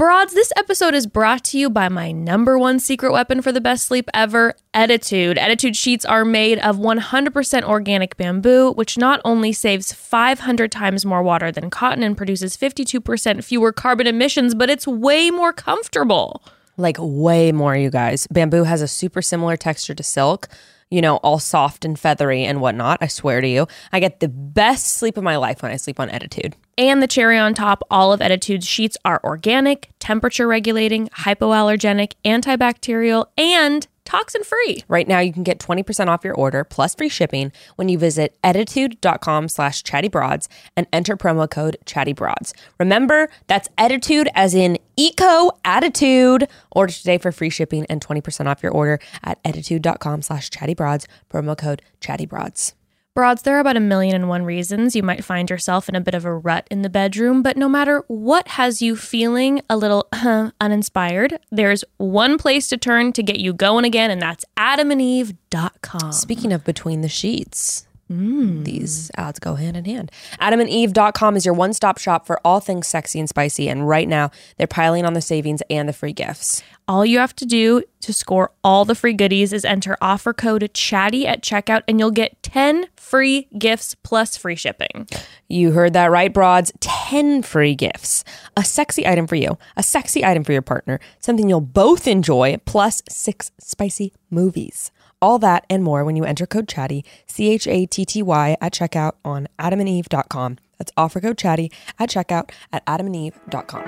Broads, this episode is brought to you by my number one secret weapon for the best sleep ever, Ettitude. Ettitude sheets are made of 100% organic bamboo, which not only saves 500 times more water than cotton and produces 52% fewer carbon emissions, but it's way more comfortable. Like way more, you guys. Bamboo has a super similar texture to silk, you know, all soft and feathery and whatnot. I swear to you, I get the best sleep of my life when I sleep on Ettitude. And the cherry on top, all of Ettitude's sheets are organic, temperature regulating, hypoallergenic, antibacterial, and toxin free. Right now, you can get 20% off your order plus free shipping when you visit ettitude.com slash chattybroads and enter promo code chattybroads. Remember, that's attitude as in eco attitude. Order today for free shipping and 20% off your order at ettitude.com slash chattybroads, promo code chattybroads. Broads, there are about a million and one reasons you might find yourself in a bit of a rut in the bedroom, but no matter what has you feeling a little uh, uninspired, there's one place to turn to get you going again, and that's adamandeve.com. Speaking of between the sheets, Mm. these ads go hand in hand. Adamandeve.com is your one stop shop for all things sexy and spicy. And right now, they're piling on the savings and the free gifts. All you have to do to score all the free goodies is enter offer code chatty at checkout, and you'll get 10 free gifts plus free shipping. You heard that right, broads. 10 free gifts. A sexy item for you, a sexy item for your partner, something you'll both enjoy, plus six spicy movies. All that and more when you enter code chatty, C H A T T Y, at checkout on adamandeve.com. That's offer code chatty at checkout at adamandeve.com.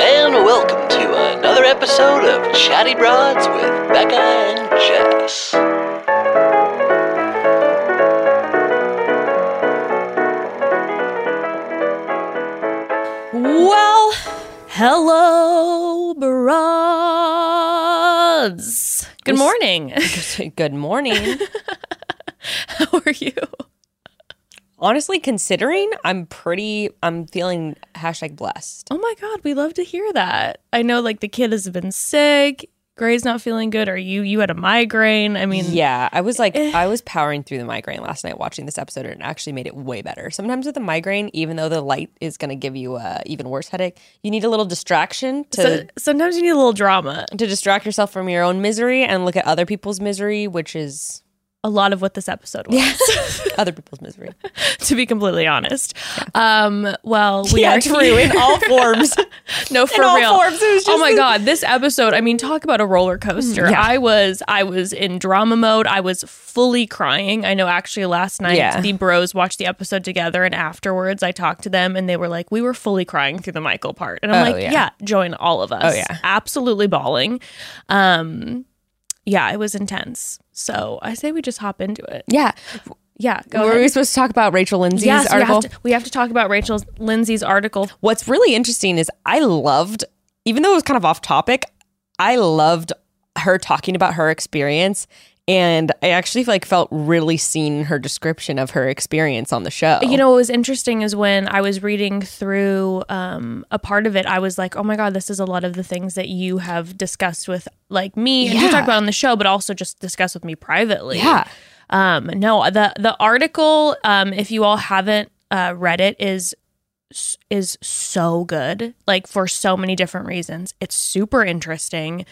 And welcome to another episode of Chatty Broads with Bekah and Jess. Well, hello, broads. Good morning. Good morning. How are you? Honestly, considering I'm pretty, I'm feeling hashtag blessed. Oh my God, we love to hear that. I know, like, the kid has been sick. Gray's not feeling good. Are you? You had a migraine. I mean, Yeah, I was like, eh. I was powering through the migraine last night watching this episode, and it actually made it way better. Sometimes with a migraine, even though the light is going to give you a even worse headache, you need a little distraction to so, sometimes you need a little drama. to distract yourself from your own misery and look at other people's misery, which is A lot of what this episode was, other people's misery. to be completely honest. Um, well, we yeah, are true in all forms. no for all real forms, it was oh my god this episode i mean talk about a roller coaster Yeah. i was i was in drama mode i was fully crying i know actually last night Yeah. the bros watched the episode together and afterwards i talked to them and they were like we were fully crying through the michael part and i'm Oh, like yeah. yeah. join all of us Oh, yeah. absolutely bawling um yeah it was intense so i say we just hop into it Yeah. yeah go Were ahead we supposed to talk about Rachel Lindsay's Yes, we article? have, to, we have to talk about Rachel Lindsay's article. What's really interesting is I loved, even though it was kind of off topic, I loved her talking about her experience. And I actually like felt really seen in her description of her experience on the show. You know, what was interesting is when I was reading through um, a part of it, I was like, oh my God, this is a lot of the things that you have discussed with like me and you Yeah. talk about on the show, but also just discuss with me privately. Yeah. Um, no, the the article, um, if you all haven't uh, read it, is is so good. Like for so many different reasons. It's super interesting.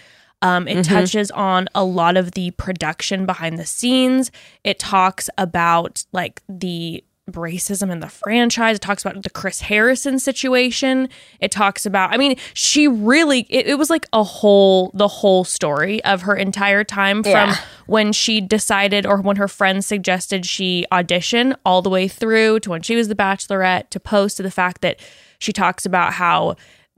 Um, it touches on a lot of the production behind the scenes. It talks about like the racism in the franchise. It talks about the Chris Harrison situation. It talks about, I mean, she really, it, it was like a whole, the whole story of her entire time from Yeah. when she decided or when her friends suggested she audition all the way through to when she was the bachelorette to post to the fact that she talks about how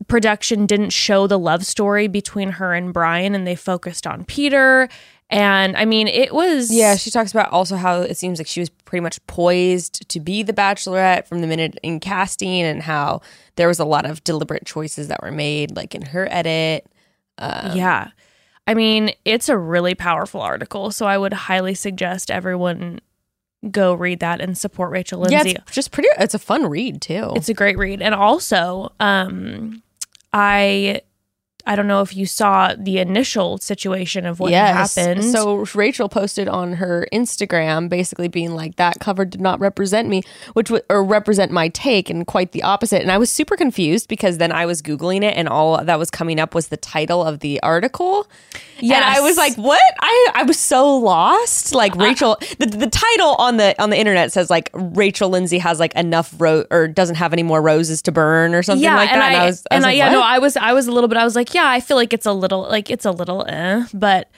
production didn't show the love story between her and Bryan and they focused on Peter. And I mean, it was Yeah, she talks about also how it seems like she was pretty much poised to be the bachelorette from the minute in casting and how there was a lot of deliberate choices that were made, like in her edit. yeah. I mean, it's a really powerful article, so I would highly suggest everyone go read that and support Rachel Lindsay. Yeah, it's just pretty, it's a fun read too. It's a great read. And also, um, I I don't know if you saw the initial situation of what happened. So Rachel posted on her Instagram basically being like that cover did not represent me, which would or represent my take and quite the opposite. And I was super confused because then I was googling it and all that was coming up was the title of the article. Yeah. And I was like, "What?" I I was so lost. Like uh, Rachel the, the title on the on the internet says like Rachel Lindsay has like enough ro- or doesn't have any more roses to burn or something like that. and I, I was, I was and I, like, yeah, no, I was, I was a little bit. I was like, yeah, I feel like it's a little, like it's a little, eh, but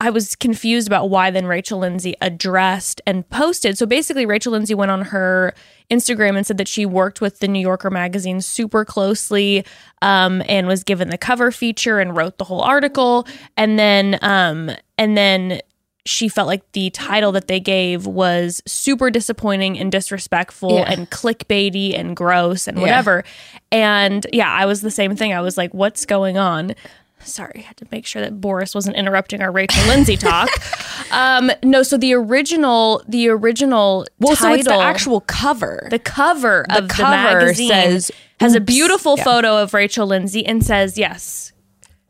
I was confused about why then Rachel Lindsay addressed and posted. So basically, Rachel Lindsay went on her Instagram and said that she worked with the New Yorker magazine super closely, um, and was given the cover feature and wrote the whole article, and then, um, and then she felt like the title that they gave was super disappointing and disrespectful Yeah. and clickbaity and gross and Yeah. whatever. And yeah, I was the same thing. I was like, what's going on? Sorry, I had to make sure that Boris wasn't interrupting our Rachel Lindsay talk. Um, no, so the original, the original Well, so it's the actual cover. the cover The of the cover magazine says, has a beautiful Yeah. photo of Rachel Lindsay and says yes.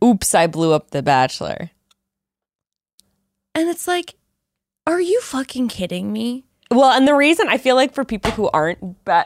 Oops, I blew up the Bachelor. And it's like, are you fucking kidding me? Well, and the reason I feel like for people who aren't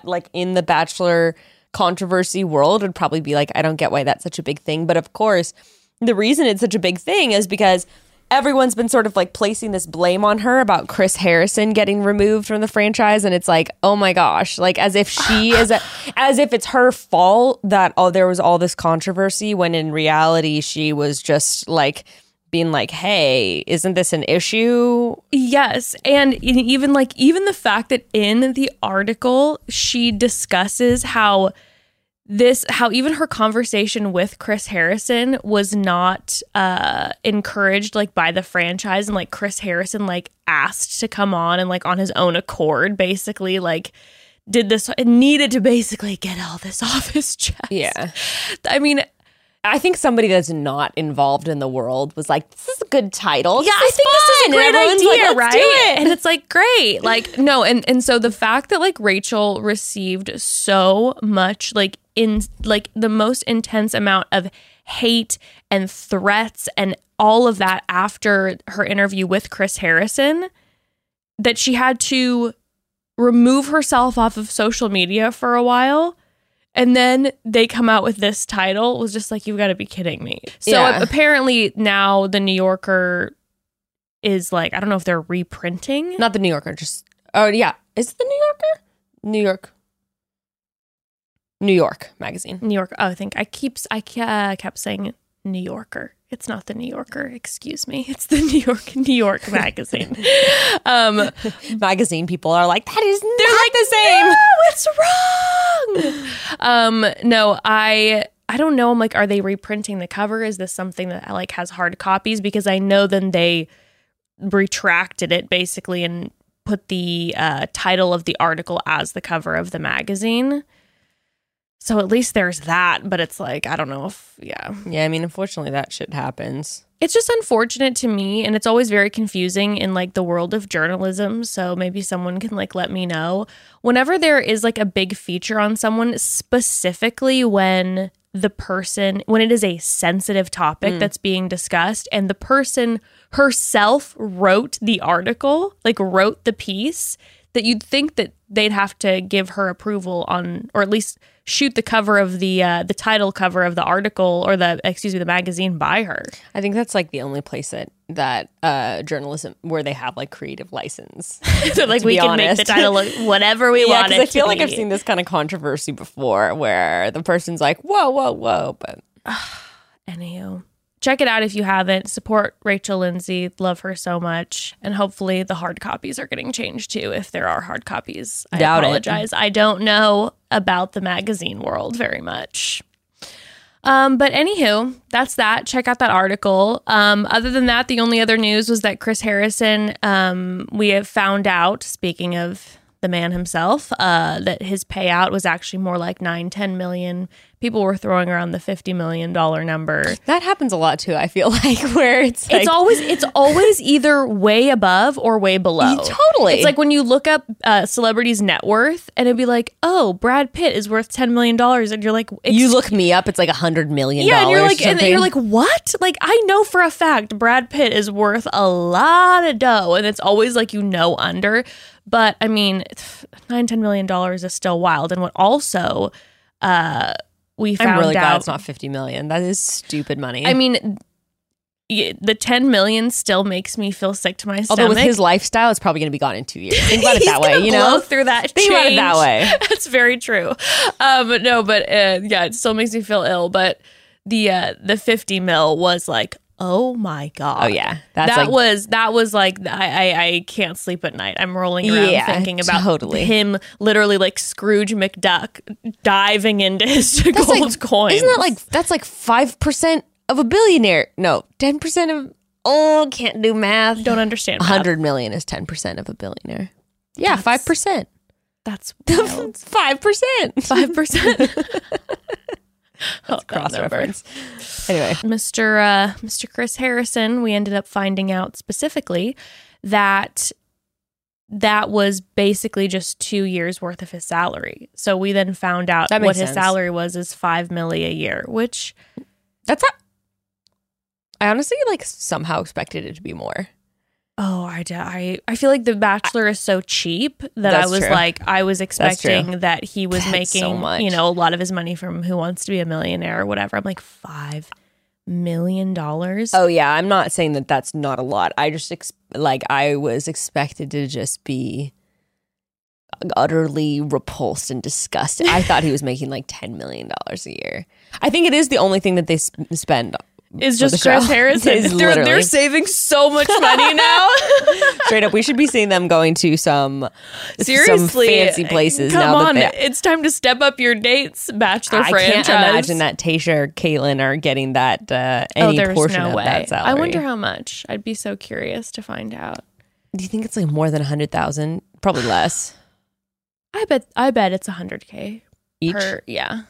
like in the Bachelor controversy world would probably be like, I don't get why that's such a big thing. But of course, the reason it's such a big thing is because everyone's been sort of like placing this blame on her about Chris Harrison getting removed from the franchise, and it's like, oh my gosh, like as if she is a, as if it's her fault that oh there was all this controversy when in reality she was just like being like, hey, isn't this an issue? Yes, and even like even the fact that in the article she discusses how this how even her conversation with Chris Harrison was not uh encouraged like by the franchise and like Chris Harrison like asked to come on and like on his own accord basically like did this needed to basically get all this off his chest. Yeah. I mean, I think somebody that's not involved in the world was like, "This is a good title." Yeah, I think this is a great idea, like, "Let's right? do it." And it's like great, like no, and and so the fact that like Rachel received so much, like in like the most intense amount of hate and threats and all of that after her interview with Chris Harrison, that she had to remove herself off of social media for a while. And then they come out with this title was just like, you've got to be kidding me. So Yeah. apparently now the New Yorker is like, I don't know if they're reprinting. not the New Yorker, just oh yeah, is it the New Yorker? New York, New York magazine. New York. Oh, I think I keep I uh, kept saying New Yorker. It's not the New Yorker. Excuse me. It's the New York New York magazine. um, magazine people are like, that is they're not like the same. No, it's wrong. um, no, I I don't know. I'm like, are they reprinting the cover? Is this something that like has hard copies? Because I know then they retracted it basically and put the uh, title of the article as the cover of the magazine. So at least there's that, but it's like I don't know if yeah. Yeah, I mean, unfortunately, that shit happens. It's just unfortunate to me and it's always very confusing in like the world of journalism, so maybe someone can like let me know. Whenever there is like a big feature on someone specifically when the person when it is a sensitive topic mm. that's being discussed and the person herself wrote the article, like wrote the piece, that you'd think that they'd have to give her approval on or at least shoot the cover of the uh, the title cover of the article or the excuse me the magazine by her. I think that's like the only place that that uh journalism where they have like creative license. so like we be can make the honest. title look whatever we yeah, want because I feel like I've seen this kind of controversy before, where the person's like, "Whoa, whoa, whoa," but check it out if you haven't. Support Rachel Lindsay. Love her so much. And hopefully the hard copies are getting changed too if there are hard copies. I Doubt it. apologize. I don't know about the magazine world very much. Um, but anywho, that's that. Check out that article. Um, other than that, the only other news was that Chris Harrison, um, we have found out, speaking of the man himself, uh, that his payout was actually more like nine, 10 million people were throwing around the fifty million dollar number. That happens a lot too. I feel like where it's like, it's always it's always either way above or way below. Totally. It's like when you look up uh, celebrities' net worth, and it'd be like, "Oh, Brad Pitt is worth ten million dollars," and you're like, you look me up, it's like a hundred million. yeah," and you're like, and you're like, "What?" Like I know for a fact Brad Pitt is worth a lot of dough, and it's always like you know under. But I mean, nine ten million dollars is still wild. And what also uh, we found I'm really out, glad it's not fifty million. That is stupid money. I mean. The ten million still makes me feel sick to my although stomach. with his lifestyle, it's probably going to be gone in two years. Think about it that way. You know, through that. Think about it that way. That's very true. Um, but no, but uh, yeah, it still makes me feel ill. But the uh, the fifty mil was like, oh my god. Oh yeah, that's that like was that was like I, I I can't sleep at night. I'm rolling around Yeah, thinking about totally. him, literally like Scrooge McDuck diving into his That's gold like- coins. Isn't that like that's like five percent of a billionaire? No, ten percent of oh, can't do math. don't understand? A hundred million is ten percent of a billionaire. Yeah, five percent. That's. Five percent. Five percent. Cross reference. Anyway, Mr. Uh, Mr. Chris Harrison, we ended up finding out specifically that that was basically just two years worth of his salary. So we then found out That what his sense. salary was is five milli a year, which that's not. I honestly like somehow expected it to be more. Oh, I, I, I feel like The Bachelor is so cheap that I was true. like I was expecting that he was That's so making much. you know a lot of his money from Who Wants to Be a Millionaire or whatever. I'm like five million dollars. Oh yeah, I'm not saying that that's not a lot. I just ex- like I was expected to just be utterly repulsed and disgusted. I thought he was making like 10 million dollars a year. I think it is the only thing that they s- spend Is just Chris show. Harrison. They're, they're saving so much money now. straight up. We should be seeing them going to some Seriously, some fancy places Come on, they it's time to step up your dates, Bachelor I franchise. can't imagine that Tayshia or Kaitlyn are getting that uh, any oh, portion no of way. that salary. I wonder how much. I'd be so curious to find out. Do you think it's like more than a hundred thousand? Probably less I bet. I bet it's a hundred k each. per. Yeah,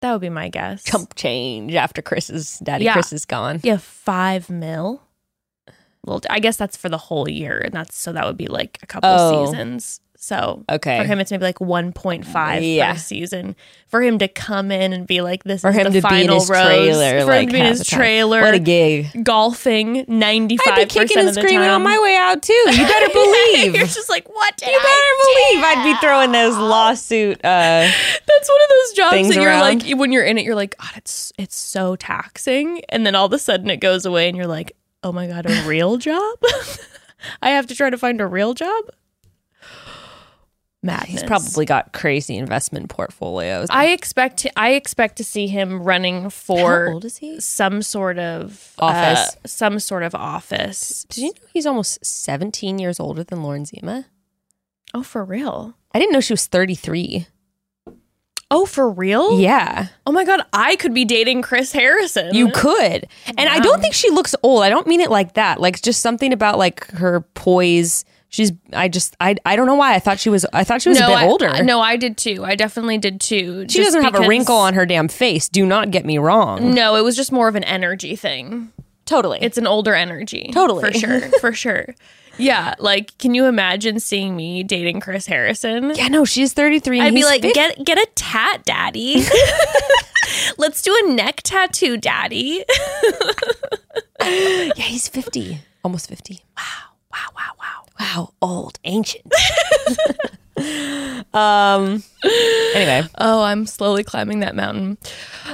that would be my guess. Chump change after Chris's daddy Yeah. Chris is gone. Yeah, five mil. Well, I guess that's for the whole year, and that's so that would be like a couple Oh. seasons. So Okay. for him, it's maybe like one point five Yeah. per season. For him to come in and be like, "This For is him the to be in final his rose," trailer, for like him to be in his trailer, What a gig! golfing ninety I'd be kicking and screaming time. on my way out too. You better believe. You're just like, what? You better I believe I'd be throwing those lawsuit. Uh, That's one of those jobs that you're around. like, when you're in it, you're like, God, it's it's so taxing, and then all of a sudden it goes away, and you're like, oh my God, a real job? I have to try to find a real job. Madness. he's probably got crazy investment portfolios. I expect. I expect to see him running for How old is he? some sort of Office. uh, some sort of office. Did you know he's almost 17 years older than Lauren Zima? Oh, for real? I didn't know she was 33. Oh, for real? Yeah, Oh my God, I could be dating Chris Harrison. you could. And I don't think she looks old. I don't mean it like that. Like just something about like her poise. She's I just I I don't know why. I thought she was I thought she was a bit I- older. No, I did too. I definitely did too. She doesn't have a wrinkle on her damn face. Do not get me wrong. No, it was just more of an energy thing. Totally. It's an older energy. Totally. For sure. For sure. Yeah. Like, can you imagine seeing me dating Chris Harrison? yeah, no, she's 33 and I'd be like, 50. get get a tat, daddy. Let's do a neck tattoo, daddy. Yeah, he's 50. Almost 50. wow, wow, wow. Wow, old, ancient. um anyway, Oh, I'm slowly climbing that mountain.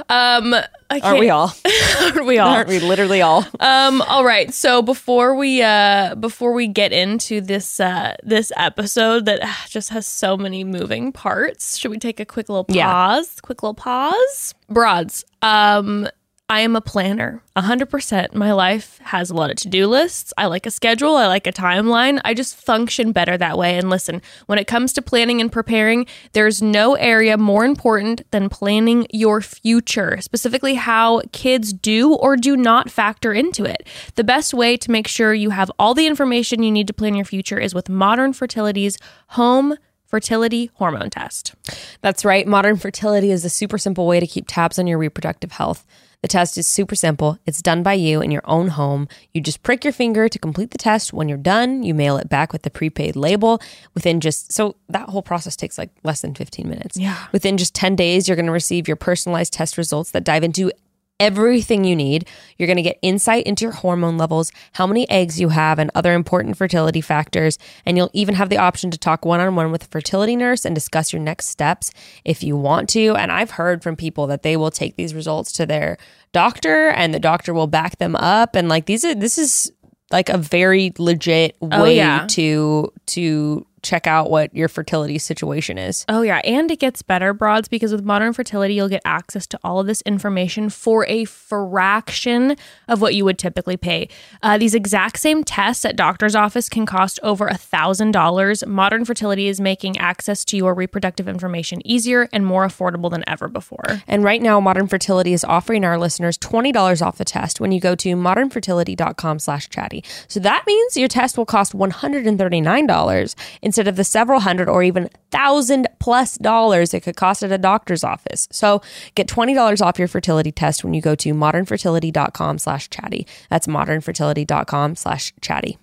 Um, I aren't we all? Aren't we all? Aren't we literally all? Um, all right. So before we uh before we get into this uh this episode that uh, just has so many moving parts, should we take a quick little Yeah. pause? Quick little pause. Broads. Um I am a planner. 100%. My life has a lot of to-do lists. I like a schedule, I like a timeline. I just function better that way. And listen, when it comes to planning and preparing, there's no area more important than planning your future, specifically how kids do or do not factor into it. The best way to make sure you have all the information you need to plan your future is with Modern Fertility's home fertility hormone test. That's right. Modern fertility is a super simple way to keep tabs on your reproductive health. The test is super simple. It's done by you in your own home. You just prick your finger to complete the test. When you're done, you mail it back with the prepaid label within just so that whole process takes like less than 15 minutes. Yeah. Within just 10 days, you're going to receive your personalized test results that dive into everything you need. You're going to get insight into your hormone levels, how many eggs you have, and other important fertility factors. And you'll even have the option to talk one on one with a fertility nurse and discuss your next steps if you want to. And I've heard from people that they will take these results to their doctor and the doctor will back them up. And like these are, this is like a very legit Oh, way yeah. to, to, check out what your fertility situation is. Oh, yeah. And it gets better, broads, because with modern fertility, you'll get access to all of this information for a fraction of what you would typically pay. Uh, these exact same tests at doctor's office can cost over a $1,000. Modern fertility is making access to your reproductive information easier and more affordable than ever before. And right now, Modern Fertility is offering our listeners $20 off the test when you go to modernfertility.com slash chatty. So that means your test will cost $139 instead of the several hundred or even thousand plus dollars it could cost at a doctor's office. So get $20 off your fertility test when you go to modernfertility.com slash chatty. That's modernfertility.com slash chatty.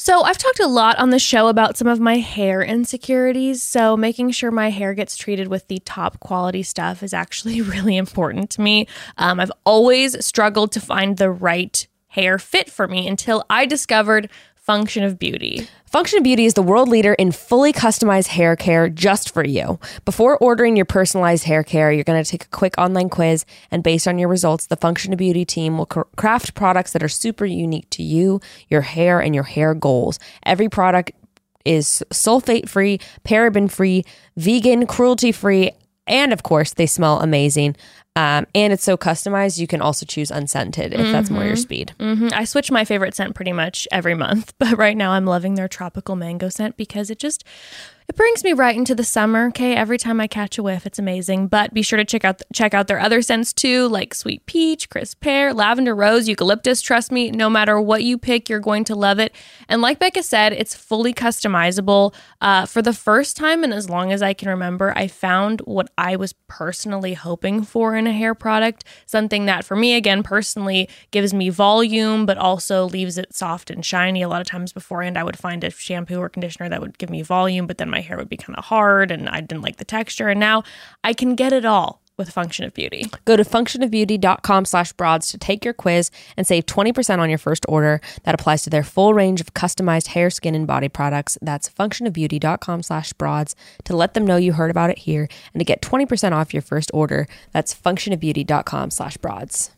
So, I've talked a lot on the show about some of my hair insecurities. So, making sure my hair gets treated with the top quality stuff is actually really important to me. Um, I've always struggled to find the right hair fit for me until I discovered Function of Beauty. Function of Beauty is the world leader in fully customized hair care just for you. Before ordering your personalized hair care, you're going to take a quick online quiz, and based on your results, the Function of Beauty team will craft products that are super unique to you, your hair, and your hair goals. Every product is sulfate free, paraben free, vegan, cruelty free, and of course, they smell amazing. Um, and it's so customized, you can also choose unscented if that's more your speed. hmm I switch my favorite scent pretty much every month, but right now I'm loving their tropical mango scent because it just it brings me right into the summer. Okay, every time I catch a whiff, it's amazing. But be sure to check out check out their other scents too, like sweet peach, crisp pear, lavender rose, eucalyptus. Trust me, no matter what you pick, you're going to love it. And like Bekah said, it's fully customizable. Uh, for the first time and as long as I can remember, I found what I was personally hoping for in a hair product. Something that for me, again, personally gives me volume, but also leaves it soft and shiny. A lot of times beforehand, I would find a shampoo or conditioner that would give me volume, but then my hair would be kind of hard and I didn't like the texture. And now I can get it all with Function of Beauty. Go to functionofbeauty.com slash broads to take your quiz and save 20% on your first order. That applies to their full range of customized hair, skin, and body products. That's functionofbeauty.com slash broads to let them know you heard about it here and to get 20% off your first order. That's functionofbeauty.com slash broads.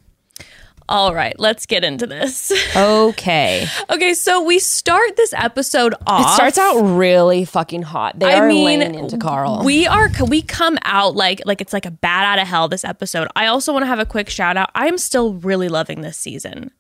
All right, let's get into this. Okay. okay, so we start this episode off. It starts out really fucking hot. They I are mean, laying into Karl. We are we come out like like it's like a bat out of hell this episode. I also want to have a quick shout out. I'm still really loving this season.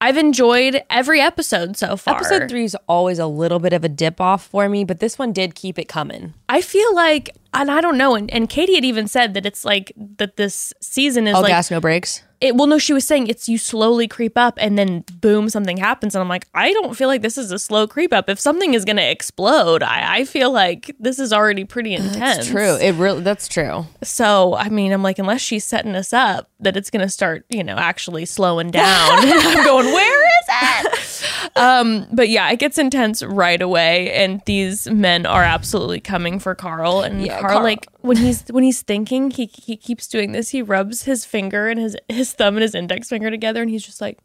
I've enjoyed every episode so far. Episode three is always a little bit of a dip off for me, but this one did keep it coming. I feel like, and I don't know, and, and Katie had even said that it's like that this season is All like gas, no breaks. it. Well, no, she was saying it's you slowly creep up, and then boom, something happens, and I'm like, I don't feel like this is a slow creep up. If something is going to explode, I, I feel like this is already pretty intense. That's true. It really that's true. So, I mean, I'm like, unless she's setting us up that it's going to start, you know, actually slowing down. I'm going, where is it? Um, but yeah, it gets intense right away, and these men are absolutely coming for Karl. And Yeah, Karl, Karl- like when he's when he's thinking, he he keeps doing this. He rubs his finger and his his thumb and his index finger together, and he's just like,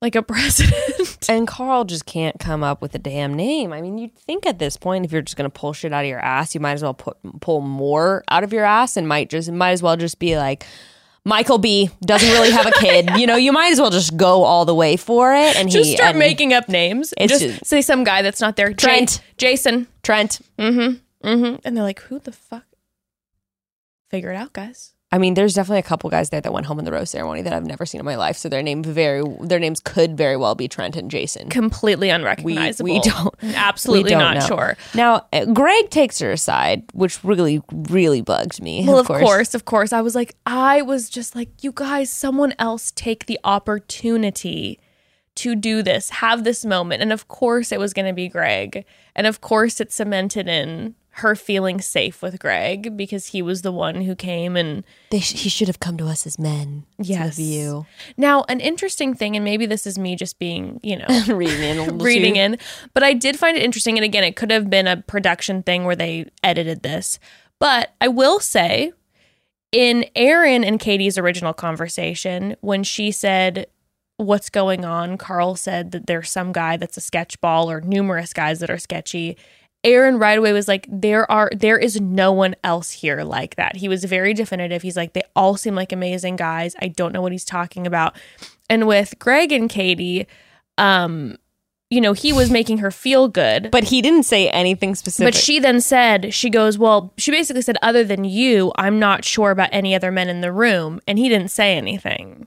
like a president. And Karl just can't come up with a damn name. I mean, you'd think at this point, if you're just gonna pull shit out of your ass, you might as well put pull more out of your ass, and might just might as well just be like. Michael B doesn't really have a kid. You know, you might as well just go all the way for it. And just he start and making up names. Just, just- say some guy that's not there. Trent. Jason. Trent. Mm-hmm. Mm-hmm. And they're like, who the fuck? Figure it out, guys. I mean, there's definitely a couple guys there that went home in the rose ceremony that I've never seen in my life. So their name very their names could very well be Trent and Jason. Completely unrecognizable. we don't- Absolutely We don't not know. sure. Now, uh, Greg takes her aside, which really, really bugged me. Well, of course. of course. I was like, I was just like, you guys, someone else take the opportunity to do this, have this moment. And of course, it was going to be Greg. And of course, it cemented in her feeling safe with Greg because he was the one who came and They sh- he should have come to us as men. Yes. you. now an interesting thing and maybe this is me just being, you know, reading in, reading too. in. But I did find it interesting. And again, it could have been a production thing where they edited this. But I will say, in Aaron and Katie's original conversation, when she said, What's going on? Karl said that there's some guy that's a sketchball or numerous guys that are sketchy. Aaron right away was like, There are there is no one else here like that. He was very definitive. He's like, They all seem like amazing guys. I don't know what he's talking about. And with Greg and Katie, um, you know, he was making her feel good. But he didn't say anything specific. But she then said, she goes, Well, she basically said, other than you, I'm not sure about any other men in the room. And he didn't say anything.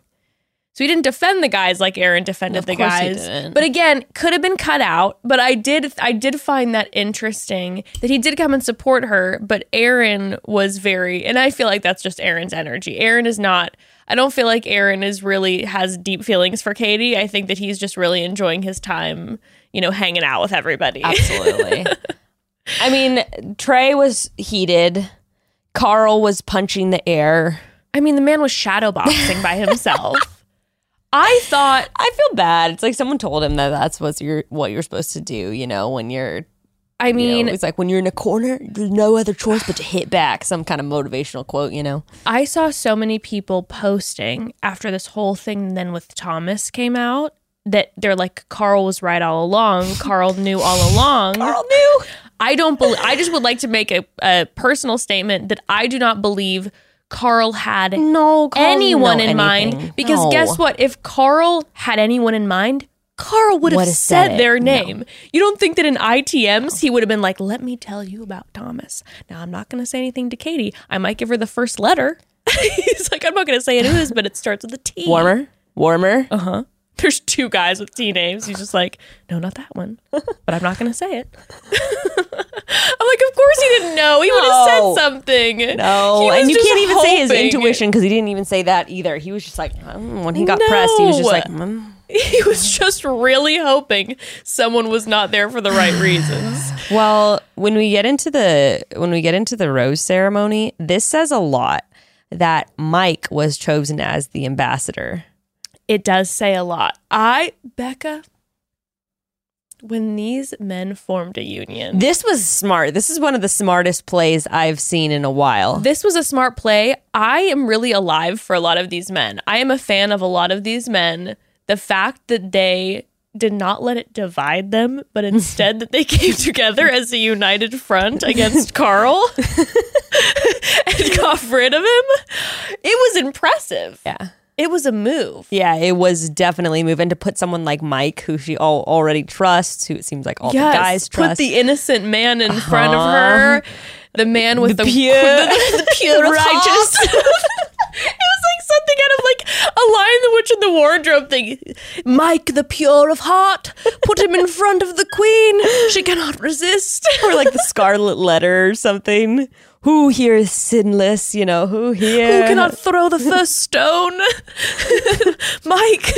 So he didn't defend the guys like Aaron defended Of the guys. But again, could have been cut out. But I did I did find that interesting that he did come and support her, but Aaron was very and I feel like that's just Aaron's energy. Aaron is not I don't feel like Aaron is really has deep feelings for Katie. I think that he's just really enjoying his time, you know, hanging out with everybody. Absolutely. I mean, Trey was heated. Karl was punching the air. I mean, the man was shadowboxing by himself. I thought, I feel bad. It's like someone told him that that's what you're what you're supposed to do. You know, when you're. I You mean, know, it's like when you're in a corner, there's no other choice but to hit back. Some kind of motivational quote. You know. I saw so many people posting after this whole thing then with Thomas came out that they're like, Karl was right all along. Karl knew all along. Karl knew. I don't believe, I just would like to make a, a personal statement that I do not believe Karl had No, Karl anyone in know mind. Because No. guess what? If Karl had anyone in mind, Karl would have said, their No. name. You don't think that in ITMs he would have been like, "Let me tell you about Thomas." Now I'm not going to say anything to Katie. I might give her the first letter. He's like, "I'm not going to say it is, but it starts with a T." Warmer, warmer. Uh huh. There's two guys with T names. He's just like, "No, not that one," but I'm not going to say it. I'm like, "Of course he didn't know. He would have No. said something." No, and you can't even say his intuition because he didn't even say that either. He was just like, mm, when he got pressed, he was just No. like, mm. He was just really hoping someone was not there for the right reasons. Well, when we get into the when we get into the rose ceremony, this says a lot that Mike was chosen as the ambassador. It does say a lot. I, Bekah, when these men formed a union, This was smart. This is one of the smartest plays I've seen in a while. this was a smart play. I am really alive for a lot of these men. I am a fan of a lot of these men. The fact that they did not let it divide them, but instead that they came together as a united front against Karl and got rid of him. It was impressive. Yeah. It was a move. Yeah, it was definitely moving to put someone like Mike, who she all, already trusts, who it seems like all the guys trust. Uh-huh. the innocent man in front of her. The man with the, pure- the, the pure the righteous. it was like something out of like a Lion the Witch in the Wardrobe thing. Mike, the pure of heart, put him in front of the queen. She cannot resist. or like the Scarlet Letter or something. Who here is sinless? You know, who here? Who cannot throw the first stone? Mike.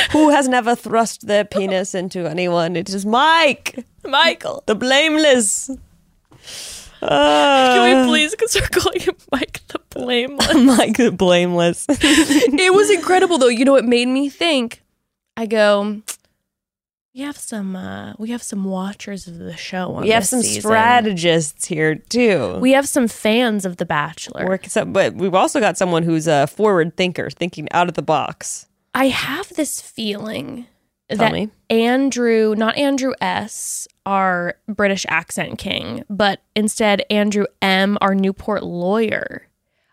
Who has never thrust their penis into anyone? It is Mike, Michael. the blameless. Can Uh, we please start calling him Mike the Blameless? Mike the blameless. it was incredible though. You know, it made me think. I go, we have some uh we have some watchers of the show on we have some season. strategists here too. We have some fans of The Bachelor. Some, but we've also got someone who's a forward thinker, thinking out of the box. I have this feeling Tell that me. Andrew, not Andrew S, our British accent king, but instead Andrew M, our Newport lawyer.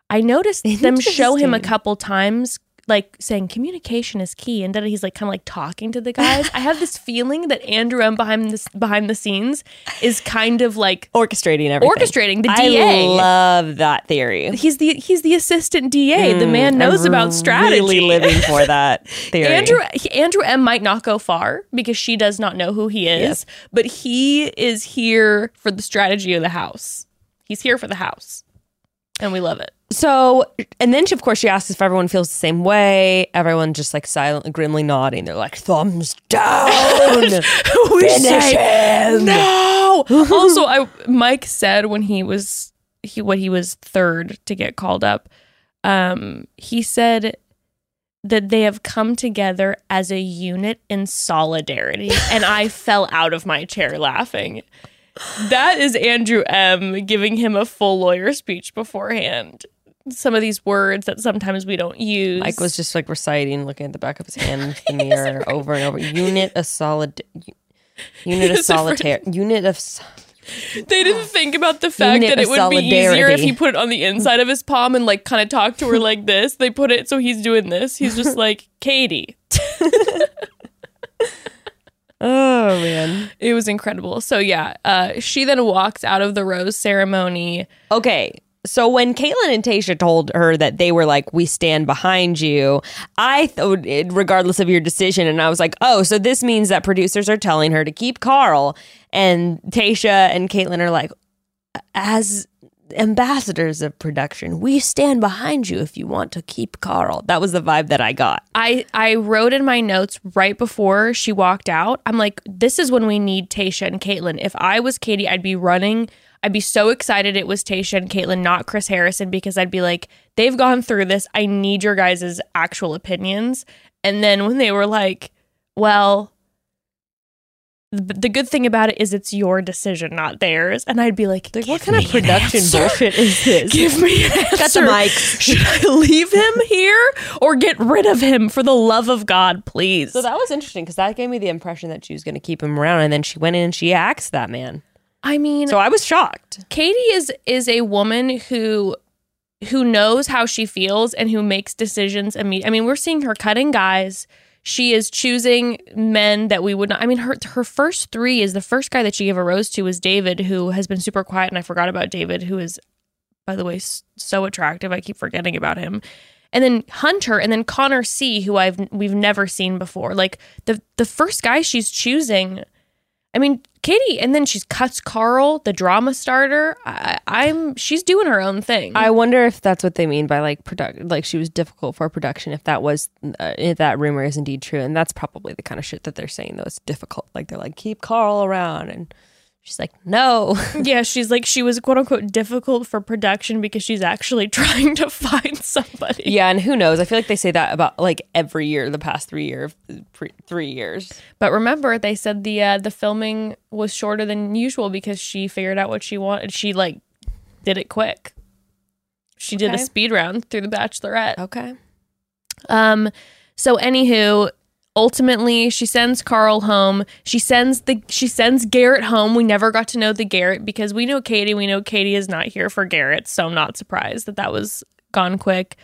I noticed them show him a couple times like saying communication is key and then he's like kind of like talking to the guys. I have this feeling that Andrew M behind this behind the scenes is kind of like Orchestrating everything. orchestrating the I DA. I love that theory. he's the he's the assistant DA. the man knows Mm, I'm about strategy. Really living for that theory. Andrew Andrew M might not go far because she does not know who he is, Yes. but he is here for the strategy of the house. He's here for the house. And we love it. So, and then she, of course, she asks if everyone feels the same way. Everyone just like silently, grimly nodding. They're like, thumbs down. Finish him. No. also, I Mike said when he was he what he was third to get called up. Um, he said that they have come together as a unit in solidarity, and I fell out of my chair laughing. That is Andrew M giving him a full lawyer speech beforehand. Some of these words that sometimes we don't use. Mike was just like reciting, looking at the back of his hand in the mirror over and over. Unit of solid. Unit of solitaire. Unit of. They didn't think about the fact Unit that it would be easier if he put it on the inside of his palm and like kind of talk to her like this. They put it so he's doing this. He's just like, Katie. Oh man. It was incredible. So yeah, uh, she then walks out of the rose ceremony. Okay. So when Kaitlyn and Tayshia told her that they were like, "We stand behind you," I thought, regardless of your decision, and I was like, "Oh, so this means that producers are telling her to keep Karl." And Tayshia and Kaitlyn are like, "As ambassadors of production, we stand behind you if you want to keep Karl." That was the vibe that I got. I I wrote in my notes right before she walked out. I'm like, this is when we need Tayshia and Kaitlyn. If I was Katie, I'd be running. I'd be so excited it was Tayshia and Kaitlyn, not Chris Harrison, because I'd be like, they've gone through this. I need your guys' actual opinions. And then when they were like, well, the, good thing about it is it's your decision, not theirs. And I'd be like, Like, what kind of me an production bullshit is this? Give me an answer. The mics. Should I leave him here or get rid of him for the love of God, please? So that was interesting because that gave me the impression that she was going to keep him around, and then she went in and she axed that man. I mean, So I was shocked. Katie is is a woman who who knows how she feels and who makes decisions immediately. I mean, we're seeing her cutting guys. She is choosing men that we would not. I mean, her her first three is the first guy that she gave a rose to was David, who has been super quiet, and I forgot about David, who is, by the way, so attractive. I keep forgetting about him. And then Hunter, and then Connor C, who I've we've never seen before. Like the the first guy she's choosing. I mean, Katie, and then she's cuts Karl, the drama starter. I, I'm she's doing her own thing. I wonder if that's what they mean by like product, like she was difficult for production. If that was, uh, if that rumor is indeed true, and that's probably the kind of shit that they're saying. Though it's difficult. Like they're like keep Karl around, and she's like no. yeah, she's like she was quote unquote difficult for production because she's actually trying to find somebody. yeah, and who knows? I feel like they say that about like every year, the past three year, pre- three years. But remember, they said the uh, the filming was shorter than usual because she figured out what she wanted. She like did it quick. She did a speed round through the Bachelorette. Okay. Um, so anywho, ultimately she sends Karl home. She sends the she sends Garrett home. We never got to know the Garrett because we know Katie. We know Katie is not here for Garrett, so I'm not surprised that that was gone quick.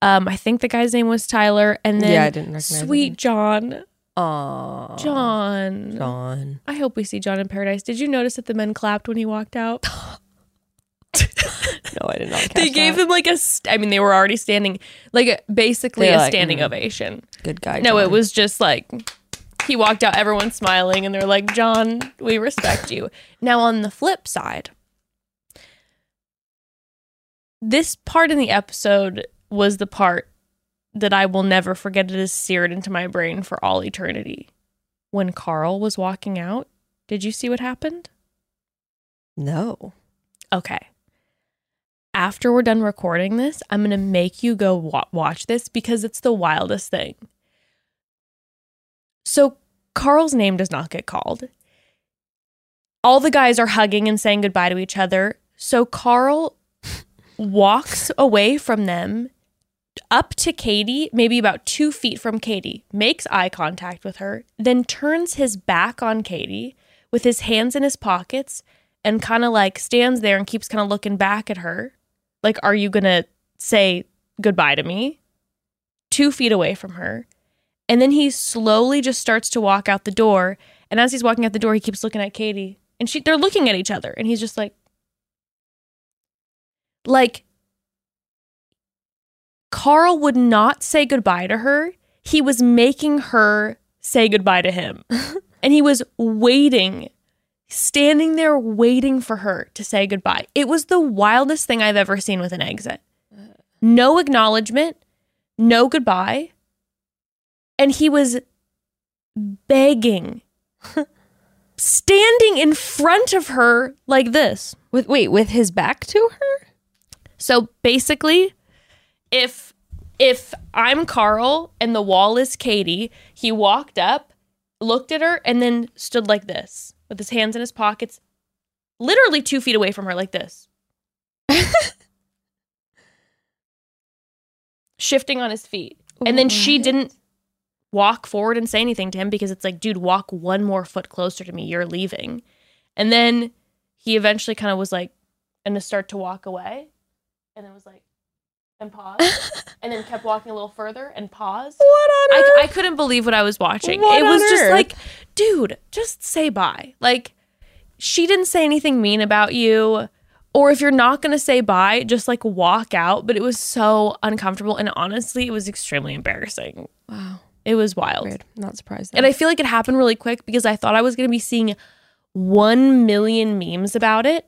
Um, I think the guy's name was Tyler, and then Yeah, I didn't Sweet. John. Aw, John. John. I hope we see John in paradise. Did you notice that the men clapped when he walked out? No, I did not. They gave that. him like a. St- I mean, they were already standing, like a, basically They're a like, standing mm. ovation. good guy. No, it was just like he walked out, everyone smiling, and they're like, John, we respect you. Now, on the flip side, this part in the episode was the part that I will never forget. It is seared into my brain for all eternity. When Karl was walking out, did you see what happened? no. Okay. After we're done recording this, I'm going to make you go wa- watch this because it's the wildest thing. So, Karl's name does not get called. All the guys are hugging and saying goodbye to each other. So, Karl walks away from them up to Katie, maybe about two feet from Katie, makes eye contact with her, then turns his back on Katie with his hands in his pockets and kind of like stands there and keeps kind of looking back at her. Like, are you going to say goodbye to me? Two feet away from her. And then he slowly just starts to walk out the door. And as he's walking out the door, he keeps looking at Katie. And she they're looking at each other. And he's just like, like, Karl would not say goodbye to her. He was making her say goodbye to him. and he was waiting standing there waiting for her to say goodbye. It was the wildest thing I've ever seen with an exit. No acknowledgement, no goodbye. And he was begging, standing in front of her like this. With wait, with his back to her? So basically, if if I'm Karl and the wall is Katie, he walked up, looked at her, and then stood like this with his hands in his pockets, literally two feet away from her, like this. Shifting on his feet. And then she didn't walk forward and say anything to him because it's like, dude, walk one more foot closer to me. You're leaving. And then he eventually kind of was like, and to start to walk away. And then was like, and pause. and then kept walking a little further and paused. What on I, earth? I couldn't believe what I was watching. What it was just earth? like, dude, just say bye. Like, she didn't say anything mean about you. Or if you're not going to say bye, just like walk out. But it was so uncomfortable. And honestly, it was extremely embarrassing. wow. It was wild. Weird. Not surprised. And I feel like it happened really quick because I thought I was going to be seeing 1 million memes about it.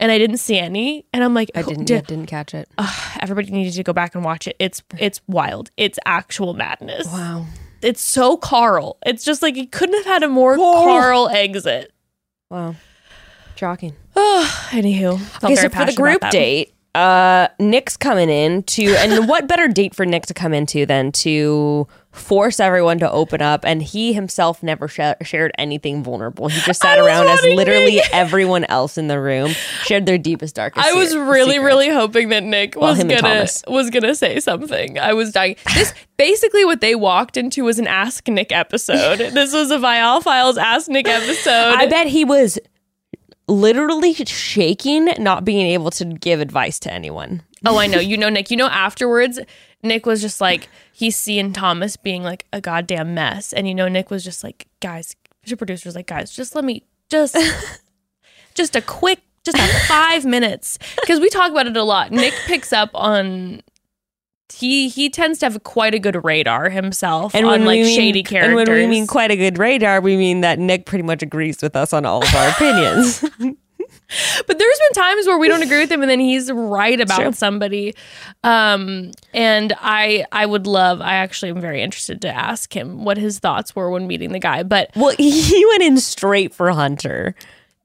And I didn't see any. And I'm like, I didn't di- didn't catch it. Ugh, everybody needed to go back and watch it. It's it's wild. It's actual madness. Wow. It's so Karl. It's just like it couldn't have had a more Karl. Karl exit. Wow. Shocking. Anywho, Okay, so for the group date, uh, Nick's coming in to, and what better date for Nick to come into than to force everyone to open up? And he himself never sh- shared anything vulnerable. He just sat I around as literally Nick- everyone else in the room shared their deepest, darkest. I was se- really, secrets. really hoping that Nick Well, was gonna was gonna say something. I was dying. This basically what they walked into was an Ask Nick episode. this was a Viall Files Ask Nick episode. I bet he was literally shaking, not being able to give advice to anyone. Oh, I know. You know, Nick. You know, afterwards, Nick was just like, he's seeing Thomas being like a goddamn mess. And, you know, Nick was just like, guys, your producer's like, guys, just let me, just, just a quick, just a five minutes. Because we talk about it a lot. Nick picks up on, he he tends to have quite a good radar himself on like mean- shady characters. And when we mean quite a good radar, we mean that Nick pretty much agrees with us on all of our opinions. but there's been times where we don't agree with him and then he's right about True. somebody um and i i would love i actually am very interested to ask him what his thoughts were when meeting the guy but well, he went in straight for Hunter.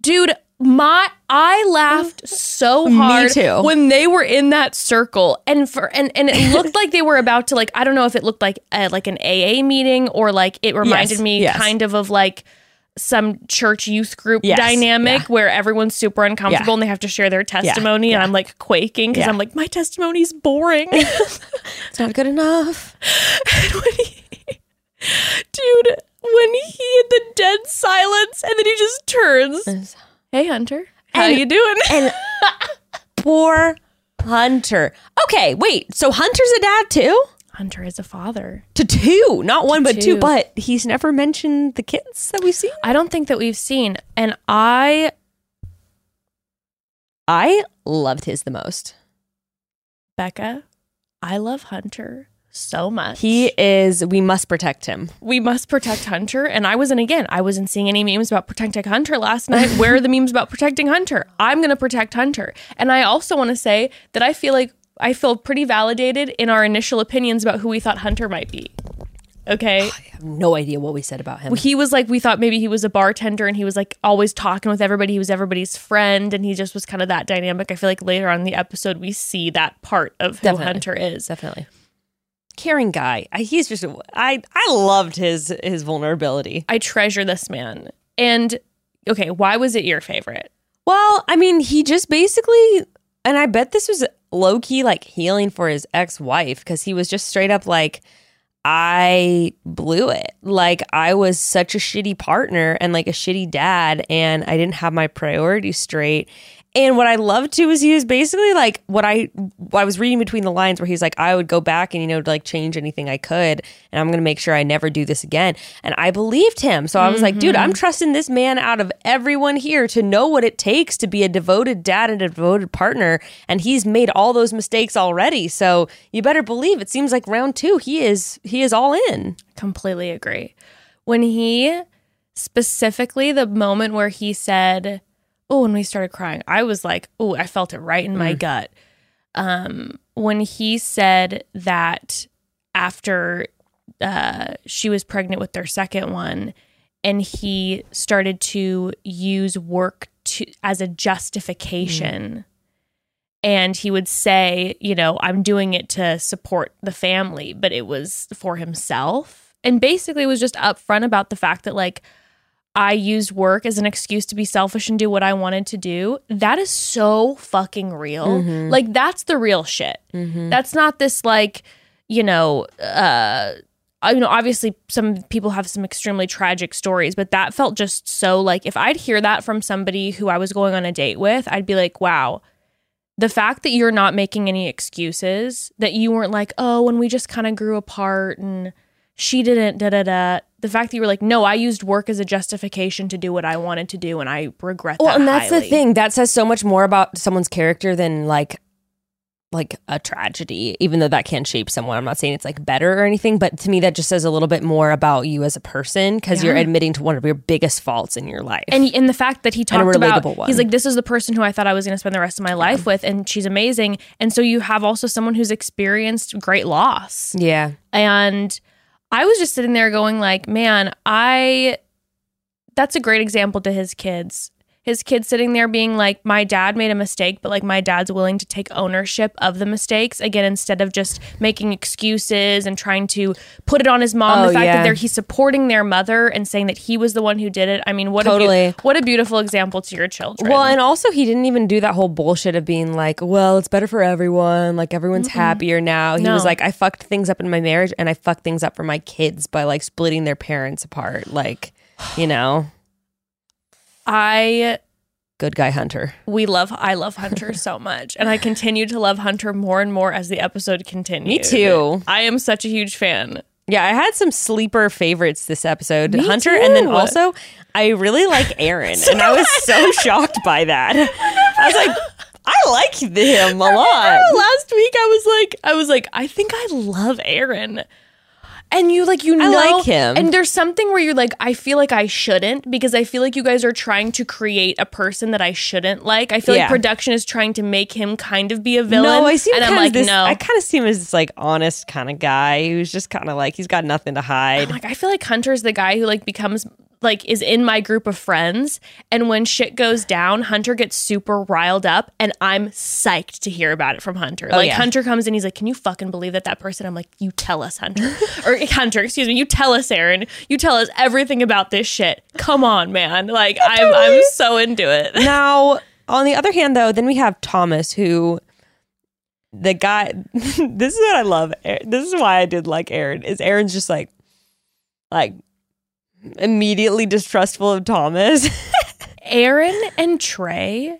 dude my i laughed so hard too. when they were in that circle and for and and it looked like they were about to like i don't know if it looked like a, like an aa meeting or like it reminded Yes, me yes. kind of of like some church youth group Yes, dynamic yeah. where everyone's super uncomfortable Yeah. and they have to share their testimony and i'm like quaking because Yeah. i'm like my testimony's boring It's not good enough. when he, dude when he had the dead silence and then he just turns hey hunter how And- you doing And poor Hunter. Okay, wait. So Hunter's a dad too? Hunter is a father To two, not one, but two. two. But he's never mentioned the kids that we've seen. I don't think that we've seen. And I I loved his the most. Bekah, I love Hunter so much. He is. We must protect him. we must protect Hunter. And I wasn't again, I wasn't seeing any memes about protecting Hunter last night. Where are the memes about protecting Hunter? I'm gonna protect Hunter. And I also want to say that I feel like I feel pretty validated in our initial opinions about who we thought Hunter might be. Okay. I have no idea what we said about him. he was like we thought maybe he was a bartender and he was like always talking with everybody he was everybody's friend and he just was kind of that dynamic i feel like later on in the episode we see that part of who Definitely. hunter is Definitely. Caring guy. I, he's just. I. I loved his his vulnerability. i treasure this man and okay why was it your favorite Well, I mean, he just basically, and I bet this was low key like healing for his ex wife because he was just straight up like, I blew it. Like, I was such a shitty partner and like a shitty dad, and I didn't have my priorities straight. And what I loved too is he was basically like what I I was reading between the lines where he's like I would go back and you know like change anything I could and I'm gonna make sure I never do this again. And I believed him. So I was like dude I'm mm-hmm. trusting this man out of everyone here to know what it takes to be a devoted dad and a devoted partner and he's made all those mistakes already. So you better believe it seems like round two he is he is all in. Completely agree. When he specifically the moment where he said, "Oh," when we started crying, I was like, "Oh," I felt it right in my gut. Um, when he said that after uh, she was pregnant with their second one, and he started to use work to as a justification. And he would say, you know, I'm doing it to support the family, but it was for himself. And basically was just upfront about the fact that like I used work as an excuse to be selfish and do what I wanted to do. That is so fucking real. Like that's the real shit. That's not this like, you know, uh you know, obviously some people have some extremely tragic stories, but that felt just so like if I'd hear that from somebody who I was going on a date with, I'd be like, wow, the fact that you're not making any excuses, that you weren't like, oh, when we just kind of grew apart and she didn't, da da da. The fact that you were like, no, I used work as a justification to do what I wanted to do, and I regret that. Well, that. and that's the thing. That says so much more about someone's character than like like a tragedy, even though that can shape someone. I'm not saying it's like better or anything, but to me that just says a little bit more about you as a person because you're admitting to one of your biggest faults in your life. and and the fact that he talked about one. he's like this is the person who I thought I was going to spend the rest of my life with and she's amazing and so you have also someone who's experienced great loss yeah. and I was just sitting there going like man I that's a great example to his kids his kids sitting there being like my dad made a mistake but like my dad's willing to take ownership of the mistakes again instead of just making excuses and trying to put it on his mom Oh, the fact yeah. that they're he's supporting their mother and saying that he was the one who did it i mean what a Totally. what a beautiful example to your children Well, and also he didn't even do that whole bullshit of being like, well, it's better for everyone. Like everyone's happier now. He was like, I fucked things up in my marriage and I fucked things up for my kids by like splitting their parents apart. Like, you know, i good guy Hunter. we love i love hunter so much and i continue to love hunter more and more as the episode continues Me too. i am such a huge fan Yeah, I had some sleeper favorites this episode. Me Hunter, and then also I really like Aaron, and I was so shocked by that. I was like, I like him a lot. last week I was like I was like I think I love Aaron. And you like you know like him. And there's something where you're like I feel like I shouldn't because I feel like you guys are trying to create a person that I shouldn't like. I feel Yeah. like production is trying to make him kind of be a villain. No, I see him and kind I'm like this. no. I kind of see him as this like honest kind of guy who's just kind of like he's got nothing to hide. Oh, like I feel like Hunter's the guy who like becomes like is in my group of friends and when shit goes down Hunter gets super riled up and I'm psyched to hear about it from Hunter. Oh, like Oh, yeah. Hunter comes in he's like can you fucking believe that that person I'm like you tell us Hunter or Hunter excuse me you tell us Aaron you tell us everything about this shit. Come on man. Like I'm I'm so into it. now, on the other hand, though, then we have Thomas, who the guy. this is what I love. This is why I did like Aaron. Is Aaron's just like, like, immediately distrustful of Thomas. Aaron and Trey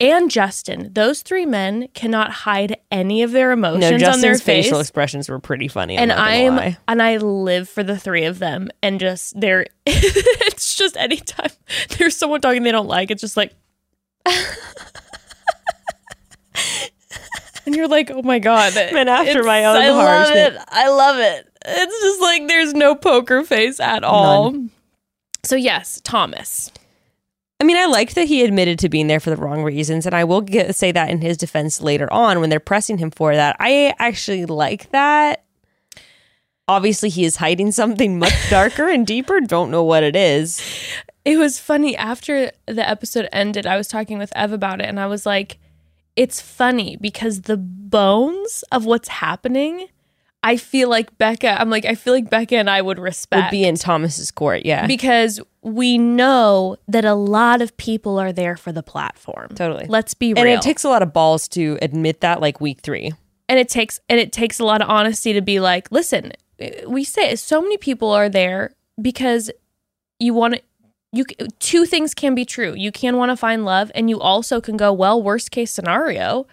and Justin, those three men cannot hide any of their emotions no, on their Justin's face. facial expressions were pretty funny. I'm and I'm and I live for the three of them and just they're it's just anytime there's someone talking they don't like it's just like and you're like oh my god And after my own I heart. love it I love it it's just like there's no poker face at all so yes Thomas I mean, I liked that he admitted to being there for the wrong reasons, and I will get, say that in his defense later on when they're pressing him for that. I actually like that. Obviously, he is hiding something much darker and deeper. Don't know what it is. It was funny after the episode ended. I was talking with Ev about it, and I was like, it's funny because the bones of what's happening, I feel like Bekah, I'm like, I feel like Bekah and I would respect. Would be in Thomas's court, yeah, because we know that a lot of people are there for the platform. totally. Let's be real. And it takes a lot of balls to admit that, like week three. and it takes and it takes a lot of honesty to be like listen we say so many people are there because you want to you two things can be true you can want to find love and you also can go well worst case scenario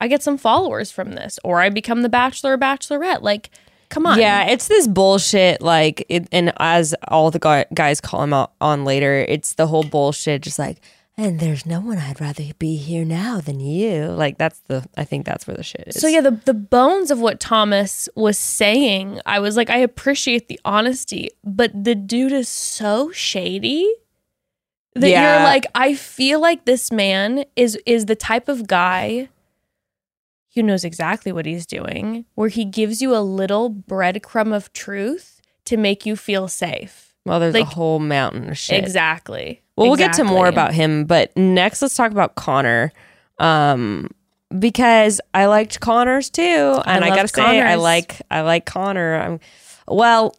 i get some followers from this or i become the bachelor or bachelorette like come on Yeah, it's this bullshit. Like, it, and as all the gu- guys call him out on later, it's the whole bullshit. Just like and there's no one I'd rather be here now than you. Like that's the I think that's where the shit is. So yeah, the the bones of what Thomas was saying, I was like, I appreciate the honesty, but the dude is so shady that Yeah. you're like, I feel like this man is is the type of guy who knows exactly what he's doing, where he gives you a little breadcrumb of truth to make you feel safe. well, there's like- a whole mountain of shit. Exactly. Well, we'll get to more about him, but next let's talk about Connor. Um because I liked Connor's too, and I, loved gotta say I like I like Connor. I'm well,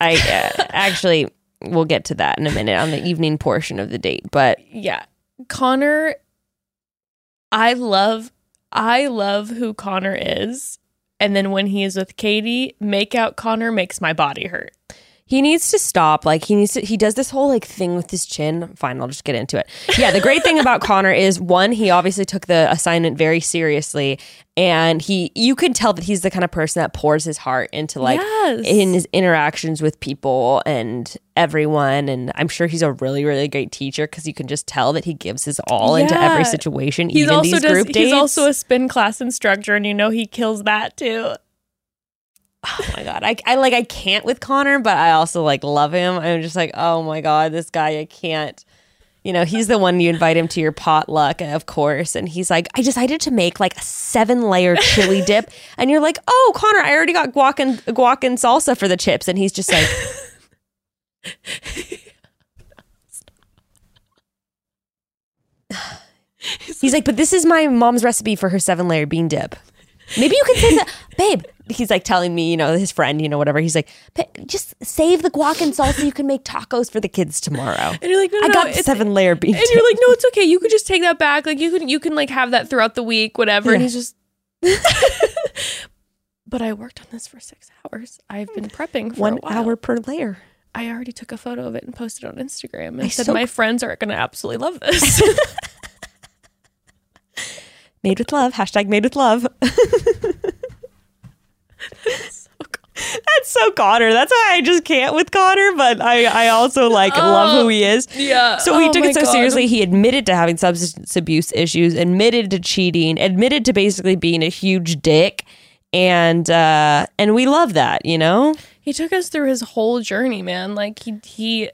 I uh, actually we'll get to that in a minute on the evening portion of the date, but yeah connor i love i love who connor is. And then when he is with katie make out connor makes my body hurt he needs to stop. Like he needs to. He does this whole like thing with his chin. Fine, I'll just get into it. Yeah, the great thing about Connor is one, he obviously took the assignment very seriously, and he you can tell that he's the kind of person that pours his heart into like Yes. in his interactions with people and everyone. And I'm sure he's a really really great teacher because you can just tell that he gives his all into every situation, he's even also these does, group dates. he's also a spin class instructor and you know he kills that too oh my god. I, I like i can't with connor but i also like love him. I'm just like oh my god this guy i can't. You know he's the one you invite him to your potluck of course. And he's like i decided to make like a seven layer chili dip. And you're like oh connor i already got guac and guac and salsa for the chips. And he's just like he's like but this is my mom's recipe for her seven layer bean dip. Maybe you can say that, babe. He's like telling me, you know, his friend, you know, whatever. He's like, just save the guac and salsa. You can make tacos for the kids tomorrow. and you're like no, no, I got it's- seven layer beef. and you're like no it's okay you could just take that back like you can you can like have that throughout the week whatever and he's just but i worked on this for six hours i've been prepping for one a while. hour per layer. I already took a photo of it and posted it on Instagram and I said so- my friends are going to absolutely love this. Made with love. Hashtag made with love. That's so Connor. That's why I just can't with Connor, but I, I also like love who he is. yeah. So he Oh took my it so God. seriously. He admitted to having substance abuse issues, admitted to cheating, admitted to basically being a huge dick, and uh, and we love that, you know. He took us through his whole journey, man. Like he he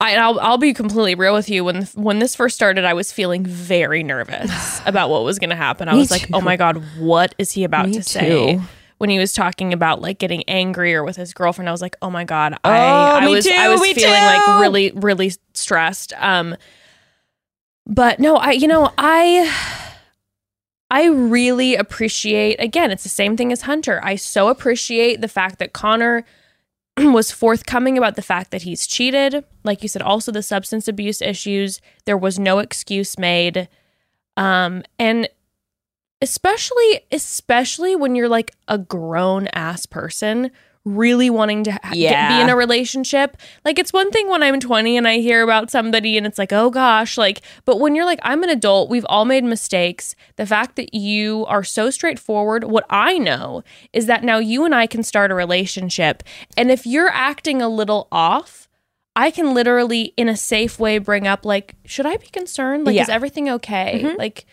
I, I'll, I'll be completely real with you. When when this first started, I was feeling very nervous about what was going to happen. I Me was like. "Oh my god, what is he about to say?" too. When he was talking about like getting angrier with his girlfriend, I was like, "Oh my god, Oh, I, I me was too, I was feeling too. like really really stressed." Um, but no, I you know I I really appreciate again, it's the same thing as Hunter. I so appreciate the fact that Connor was forthcoming about the fact that he's cheated. Like you said, also the substance abuse issues. There was no excuse made. Um, and especially, especially when you're like a grown ass person really wanting to ha- get- be in a relationship. Like it's one thing when I'm 20 and I hear about somebody and it's like, oh gosh, like, but when you're like, I'm an adult, we've all made mistakes. The fact that you are so straightforward, what I know is that now you and I can start a relationship. And if you're acting a little off, I can literally, in a safe way, bring up, like, should I be concerned? Like, Yeah. is everything okay? Mm-hmm. Like,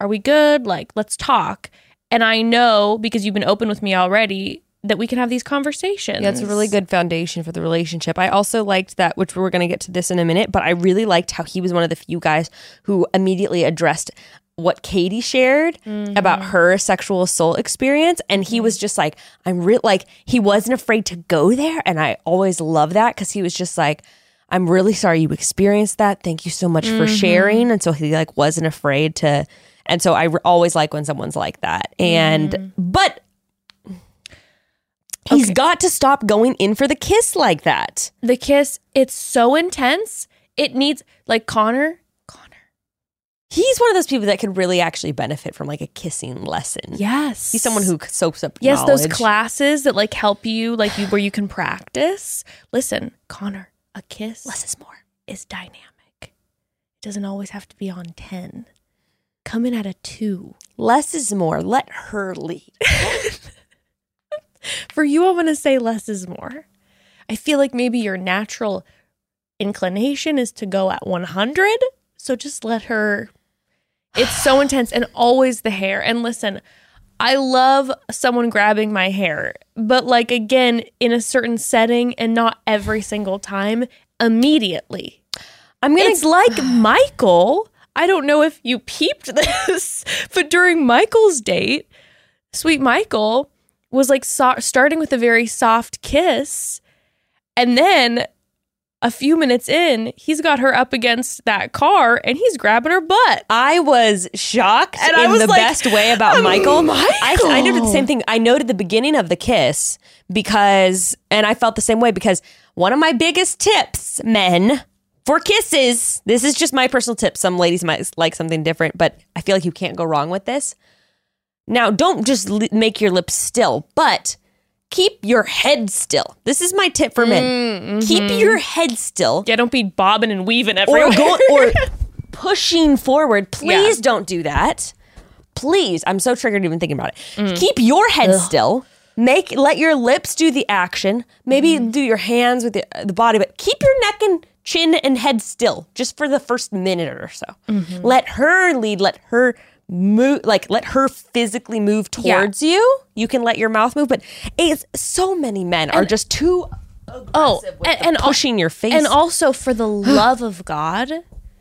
are we good? Like, let's talk. And I know because you've been open with me already that we can have these conversations. Yeah, it's a really good foundation for the relationship. I also liked that, which we're going to get to this in a minute, but I really liked how he was one of the few guys who immediately addressed what Katie shared mm-hmm. about her sexual assault experience. And he was mm-hmm. just like, I'm real, like, he wasn't afraid to go there. And I always love that because he was just like, I'm really sorry you experienced that. Thank you so much for mm-hmm. sharing. And so he like wasn't afraid to. And so I re- always like when someone's like that. And, mm. but he's okay. got to stop going in for the kiss like that. The kiss, it's so intense. It needs, like, Connor, Connor—he's one of those people that could really actually benefit from like a kissing lesson. Yes. He's someone who soaks up Yes, knowledge. those classes that like help you like you where you can practice. Listen, Connor, a kiss less is more is dynamic. It doesn't always have to be on 10 coming at a two. Less is more. Let her lead. For you, I want to say less is more. I feel like maybe your natural inclination is to go at 100. So just let her. It's so intense and always the hair. And listen, I love someone grabbing my hair, but like again, in a certain setting and not every single time immediately. I'm gonna. It's like Michael I don't know if you peeped this, but during Michael's date, sweet Michael was like so- starting with a very soft kiss. And then a few minutes in, he's got her up against that car and he's grabbing her butt. I was shocked And in I was the like, best way about Michael. I, I noted the same thing. I noted the beginning of the kiss because, and I felt the same way because one of my biggest tips, men, for kisses, this is just my personal tip. Some ladies might like something different, but I feel like you can't go wrong with this. Now, don't just li- make your lips still, but keep your head still. This is my tip for men. Mm, keep mm-hmm. your head still Yeah, don't be bobbing and weaving or everywhere. go or pushing forward. Please don't do that. Please, I'm so triggered even thinking about it. Mm. Keep your head still. Make let your lips do the action. Maybe mm-hmm. do your hands with the, the body, but keep your neck and chin and head still just for the first minute or so. Mm-hmm. Let her lead. Let her move. Like let her physically move Yeah. towards you. You can let your mouth move, but it's so many men are just too oh, aggressive with and, and pushing your face. And also for the love of God,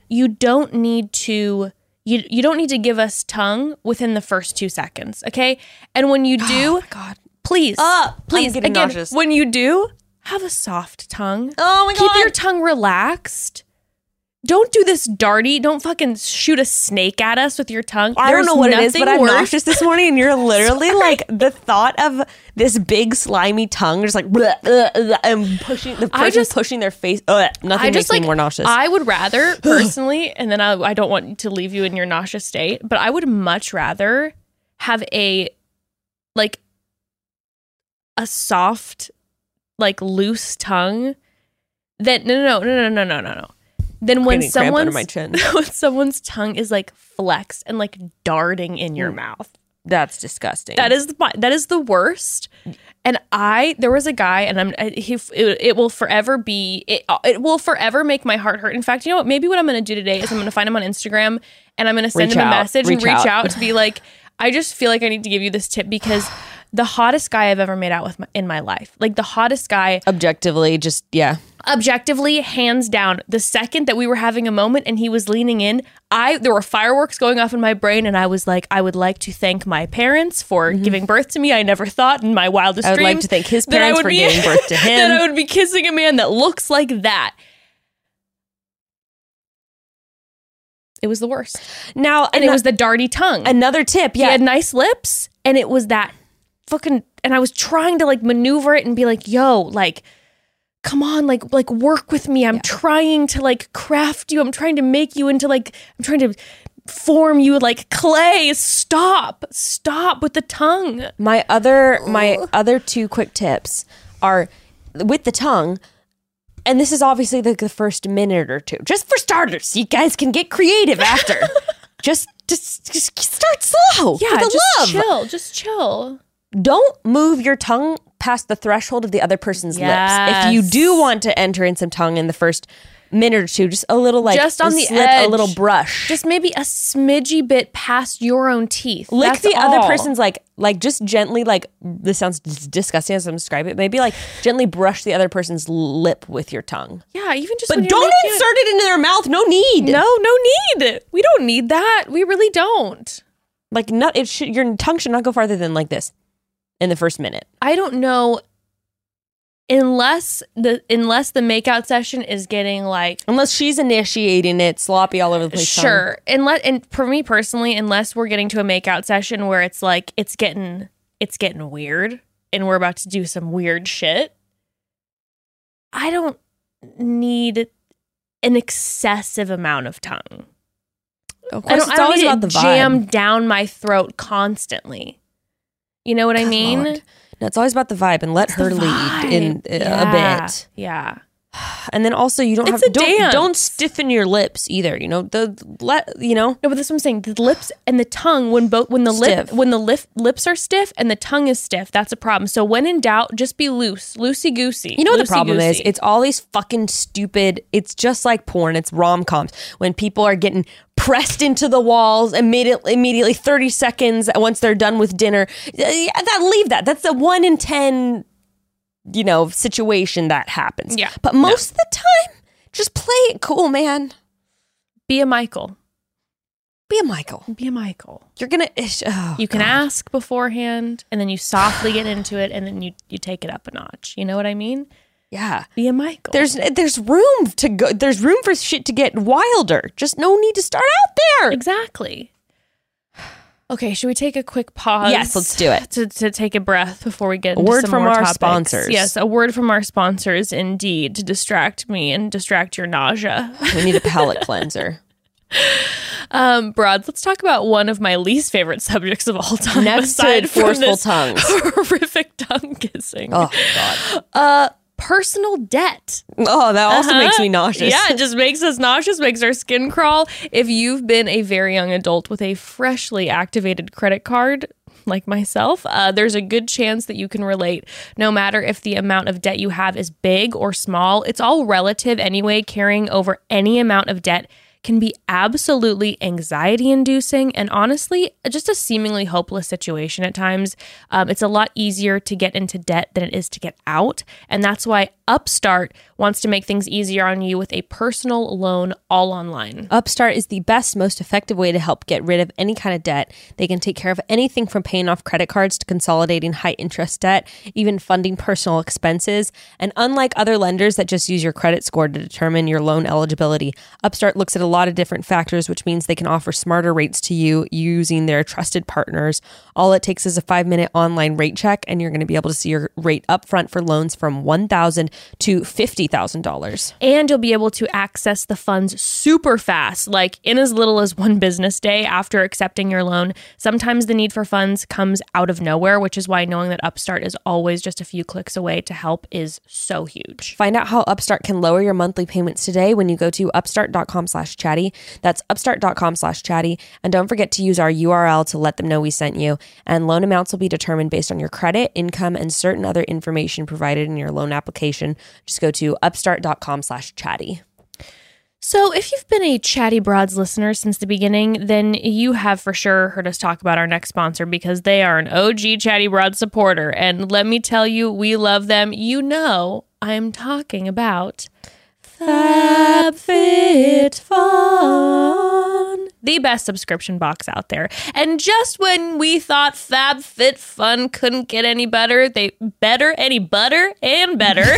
you don't need to you you don't need to give us tongue within the first 2 seconds, okay? And when you oh do, God. Please uh, I'm please again, nauseous. when you do, have a soft tongue. Oh my god. Keep your tongue relaxed. Don't do this darty. Don't fucking shoot a snake at us with your tongue. I don't know what it is, but I'm worse. nauseous this morning, and you're literally like the thought of this big slimy tongue, just like bleh, bleh, bleh, and pushing the person just- pushing their face. Ugh, nothing I makes just like me more nauseous. I would rather personally, and then I, I don't want to leave you in your nauseous state, but I would much rather have a like a soft, like loose tongue, that no, no, no, no, no, no, no, no. Then when someone's my chin. when someone's tongue is like flexed and like darting in your mm. mouth. That's disgusting. That is the that is the worst. And I there was a guy and I'm he it, it, will forever be it it will forever make my heart hurt. In fact, you know what? Maybe what I'm going to do today is I'm going to find him on Instagram and I'm going to send reach him out, a message reach and reach out. out to be like I just feel like I need to give you this tip because the hottest guy I've ever made out with my, in my life. Like the hottest guy objectively just yeah. objectively hands down the second that we were having a moment and he was leaning in i there were fireworks going off in my brain and i was like i would like to thank my parents for giving birth to me i never thought in my wildest Mm-hmm. I would like dreams to thank his parents for be- giving birth to him. that i would be kissing a man that looks like that it was the worst Now, and it was the darty tongue another tip. yeah. he had nice lips and it was that fucking and I was trying to like maneuver it and be like, yo, like come on, like like work with me. I'm trying to like craft you. I'm trying to make you into like I'm trying to form you like clay. Stop. Stop with the tongue. My other my other two quick tips are with the tongue, and this is obviously the, the first minute or two. Just for starters, you guys can get creative after. just, just just start slow. Yeah, just love. chill. Just chill. Don't move your tongue past the threshold of the other person's lips. If you do want to enter in some tongue in the first minute or two, just a little like Just on the slip, edge. a little brush. Just maybe a smidgy bit past your own teeth. lick That's the other person's like like just gently like this sounds disgusting as I'm describing it. Maybe like gently brush the other person's lip with your tongue. Yeah, even just But don't insert it into their mouth. No need. No, no need. We don't need that. We really don't. Like not it should your tongue should not go farther than like this in the first minute. I don't know unless the unless the makeout session is getting like Unless she's initiating it, sloppy all over the place. sure. Unless and for me personally, unless we're getting to a makeout session where it's like it's getting it's getting weird and we're about to do some weird shit. I don't need an excessive amount of tongue. Of I don't, it's I don't always need about the it vibe. jammed down my throat constantly. You know what I mean? No, it's always about the vibe and let her lead in Yeah. a bit. Yeah. And then also you don't It's have don't, dance. don't stiffen your lips either. You know the let you know No, but that's what I'm saying. The lips and the tongue, when both when the lip when the lip lips are stiff and the tongue is stiff, that's a problem. So when in doubt, just be loose, loosey goosey. You know what the problem is? It's all these fucking stupid. It's just like porn. It's rom coms when people are getting pressed into the walls immediately. Immediately, thirty seconds once they're done with dinner. Yeah, That leave that. That's a one in ten, you know, situation that happens. Yeah. but most of the time, just play it cool, man. be a Michael. Be a Michael. Be a Michael. You're gonna. Oh, You can God. ask beforehand, and then you softly get into it, and then you you take it up a notch. You know what I mean? Yeah. Be a Michael. There's there's room to go. There's room for shit to get wilder. Just no need to start out there. exactly. Okay, should we take a quick pause? Yes, let's do it. To, to take a breath before we get A into word some from more our topics. sponsors. Yes, a word from our sponsors, indeed, to distract me and distract your nausea. We need a palate cleanser. Um, Broads, let's talk about one of my least favorite subjects of all time. Next to aside from forceful tongues. horrific tongue kissing. Oh God. Uh, personal debt. Oh, that also Uh-huh. makes me nauseous. Yeah, it just makes us nauseous, makes our skin crawl. If you've been a very young adult with a freshly activated credit card, like myself, uh, there's a good chance that you can relate. No matter if the amount of debt you have is big or small, it's all relative anyway. Carrying over any amount of debt can be absolutely anxiety inducing and honestly just a seemingly hopeless situation at times. Um, it's a lot easier to get into debt than it is to get out. And that's why Upstart wants to make things easier on you with a personal loan all online. Upstart is the best, most effective way to help get rid of any kind of debt. They can take care of anything from paying off credit cards to consolidating high interest debt, even funding personal expenses. And unlike other lenders that just use your credit score to determine your loan eligibility, Upstart looks at a lot of different factors, which means they can offer smarter rates to you using their trusted partners. All it takes is a five minute online rate check, and you're going to be able to see your rate upfront for loans from $1,000 to $50,000. And you'll be able to access the funds super fast, like in as little as one business day after accepting your loan. Sometimes the need for funds comes out of nowhere, which is why knowing that Upstart is always just a few clicks away to help is so huge. Find out how Upstart can lower your monthly payments today when you go to upstart.com slash chatty. That's upstart.com slash chatty. And don't forget to use our URL to let them know we sent you. And loan amounts will be determined based on your credit, income, and certain other information provided in your loan application. Just go to upstart.com slash chatty. So, if you've been a Chatty Broads listener since the beginning, then you have for sure heard us talk about our next sponsor because they are an OG Chatty Broad supporter. And let me tell you, we love them. You know, I'm talking about FabFitFun, the best subscription box out there. And just when we thought FabFitFun couldn't get any better, they better, any butter and better,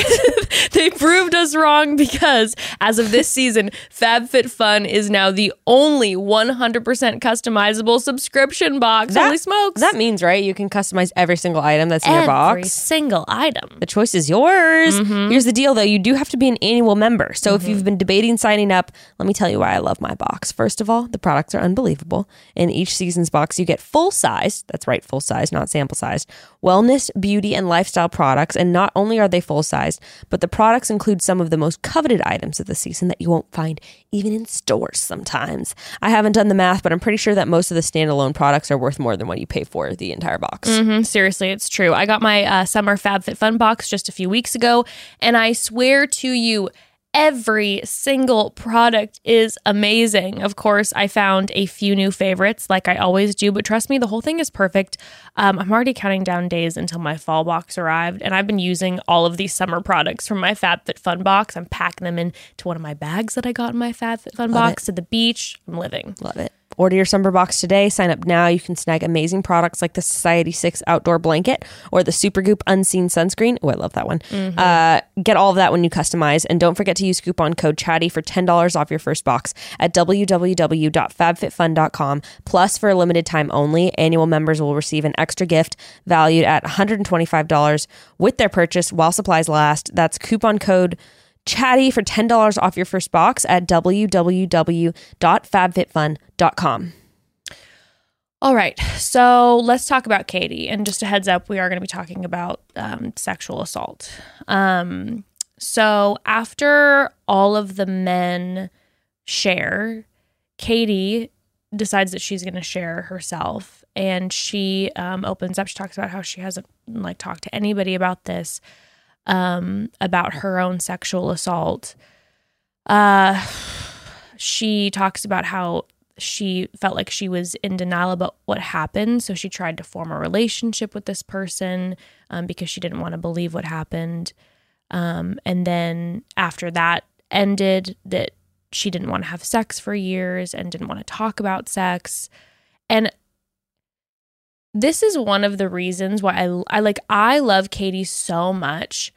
they proved us wrong because as of this season, FabFitFun is now the only 100% customizable subscription box. Holy smokes! That means, right? You can customize every single item that's in your box. Every single item. The choice is yours. Mm-hmm. Here's the deal though you do have to be an annual member. So if mm-hmm. you've been debating signing up, let me tell you why I love my box. First of all, the products are unbelievable. In each season's box, you get full size, that's right, full size, not sample sized, wellness, beauty, and lifestyle products. And not only are they full sized, but the products include some of the most coveted items of the season that you won't find even in stores sometimes. I haven't done the math, but I'm pretty sure that most of the standalone products are worth more than what you pay for the entire box. Mhm, seriously, it's true. I got my uh, summer FabFitFun box just a few weeks ago, and I swear to you, every single product is amazing. Of course, I found a few new favorites, like I always do, but trust me, the whole thing is perfect. Um, I'm already counting down days until my fall box arrived, and I've been using all of these summer products from my FabFitFun box. I'm packing them into one of my bags that I got in my FabFitFun box to the beach. I'm living. Love it. Order your summer box today. Sign up now. You can snag amazing products like the Society 6 outdoor blanket or the Supergoop unseen sunscreen. Oh, I love that one. Uh, get all of that when you customize. And don't forget to use coupon code chatty for $10 off your first box at www.fabfitfun.com. Plus, for a limited time only, annual members will receive an extra gift valued at $125 with their purchase while supplies last. That's coupon code chatty for $10 off your first box at www.fabfitfun.com. All right, so let's talk about Katie. And just a heads up, we are going to be talking about um, sexual assault. Um, So after all of the men share, Katie decides that she's going to share herself and she um, opens up she talks about how she hasn't like talked to anybody about this um, about her own sexual assault uh, she talks about how she felt like she was in denial about what happened so she tried to form a relationship with this person um, because she didn't want to believe what happened um, and then after that ended that she didn't want to have sex for years and didn't want to talk about sex. And this is one of the reasons why I, I like I love Katie so much.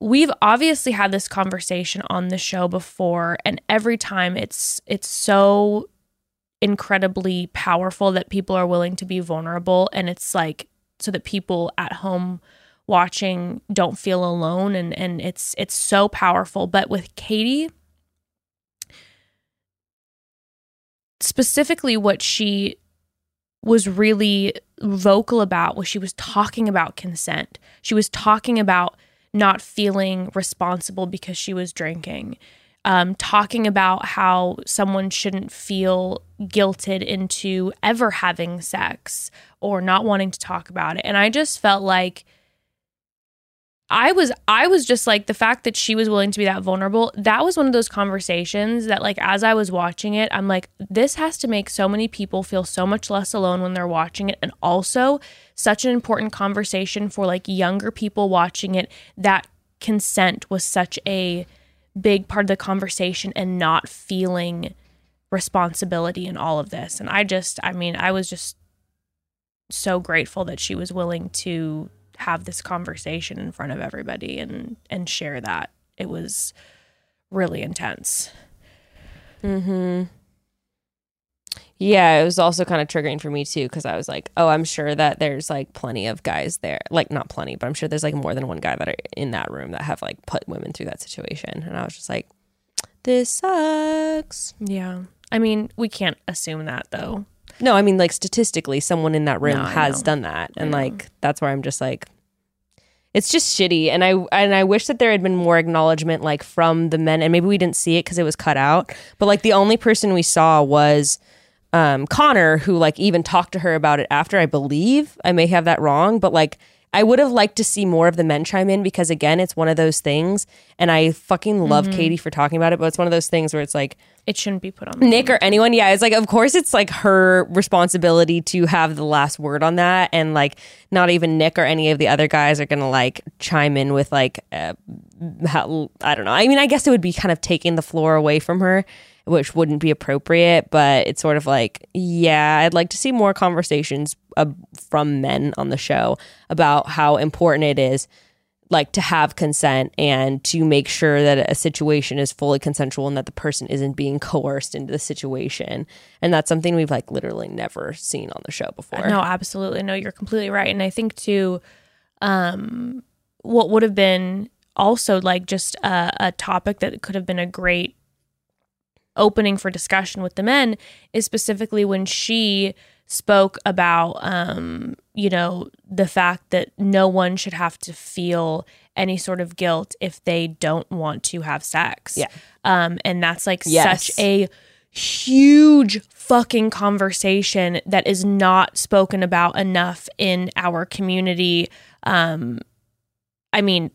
We've obviously had this conversation on the show before and every time it's it's so incredibly powerful that people are willing to be vulnerable and it's like so that people at home watching don't feel alone and and it's it's so powerful but with Katie specifically what she was really vocal about was she was talking about consent. She was talking about not feeling responsible because she was drinking. Um, talking about how someone shouldn't feel guilted into ever having sex or not wanting to talk about it. And I just felt like I was I was just like the fact that she was willing to be that vulnerable. That was one of those conversations that like as I was watching it, I'm like this has to make so many people feel so much less alone when they're watching it and also such an important conversation for like younger people watching it that consent was such a big part of the conversation and not feeling responsibility in all of this. And I just I mean, I was just so grateful that she was willing to have this conversation in front of everybody and and share that. It was really intense. Mm-hmm. Yeah, it was also kind of triggering for me too because I was like, oh, I'm sure that there's like plenty of guys there, like not plenty, but I'm sure there's like more than one guy that are in that room that have like put women through that situation, and I was just like, this sucks. Yeah, I mean, we can't assume that though. No, I mean like statistically, someone in that room No, has done that, and like that's where I'm just like, it's just shitty. And I and I wish that there had been more acknowledgement like from the men, and maybe we didn't see it because it was cut out. But like the only person we saw was um, Connor, who like even talked to her about it after. I believe I may have that wrong, but like. I would have liked to see more of the men chime in because again, it's one of those things, and I fucking love Mm-hmm. Katie for talking about it. But it's one of those things where it's like, It shouldn't be put on Nick or anyone, yeah, it's like of course it's like her responsibility to have the last word on that, and like not even Nick or any of the other guys are gonna like chime in with like uh, how, I don't know. I mean, I guess it would be kind of taking the floor away from her, which wouldn't be appropriate. But it's sort of like, yeah, I'd like to see more conversations uh, from men on the show about how important it is like to have consent and to make sure that a situation is fully consensual and that the person isn't being coerced into the situation. And that's something we've like literally never seen on the show before. No, absolutely. No, you're completely right. And I think too, um, what would have been also like just a, a topic that could have been a great opening for discussion with the men is specifically when she spoke about um you know the fact that no one should have to feel any sort of guilt if they don't want to have sex Yeah. um and that's like Yes. such a huge fucking conversation that is not spoken about enough in our community um i mean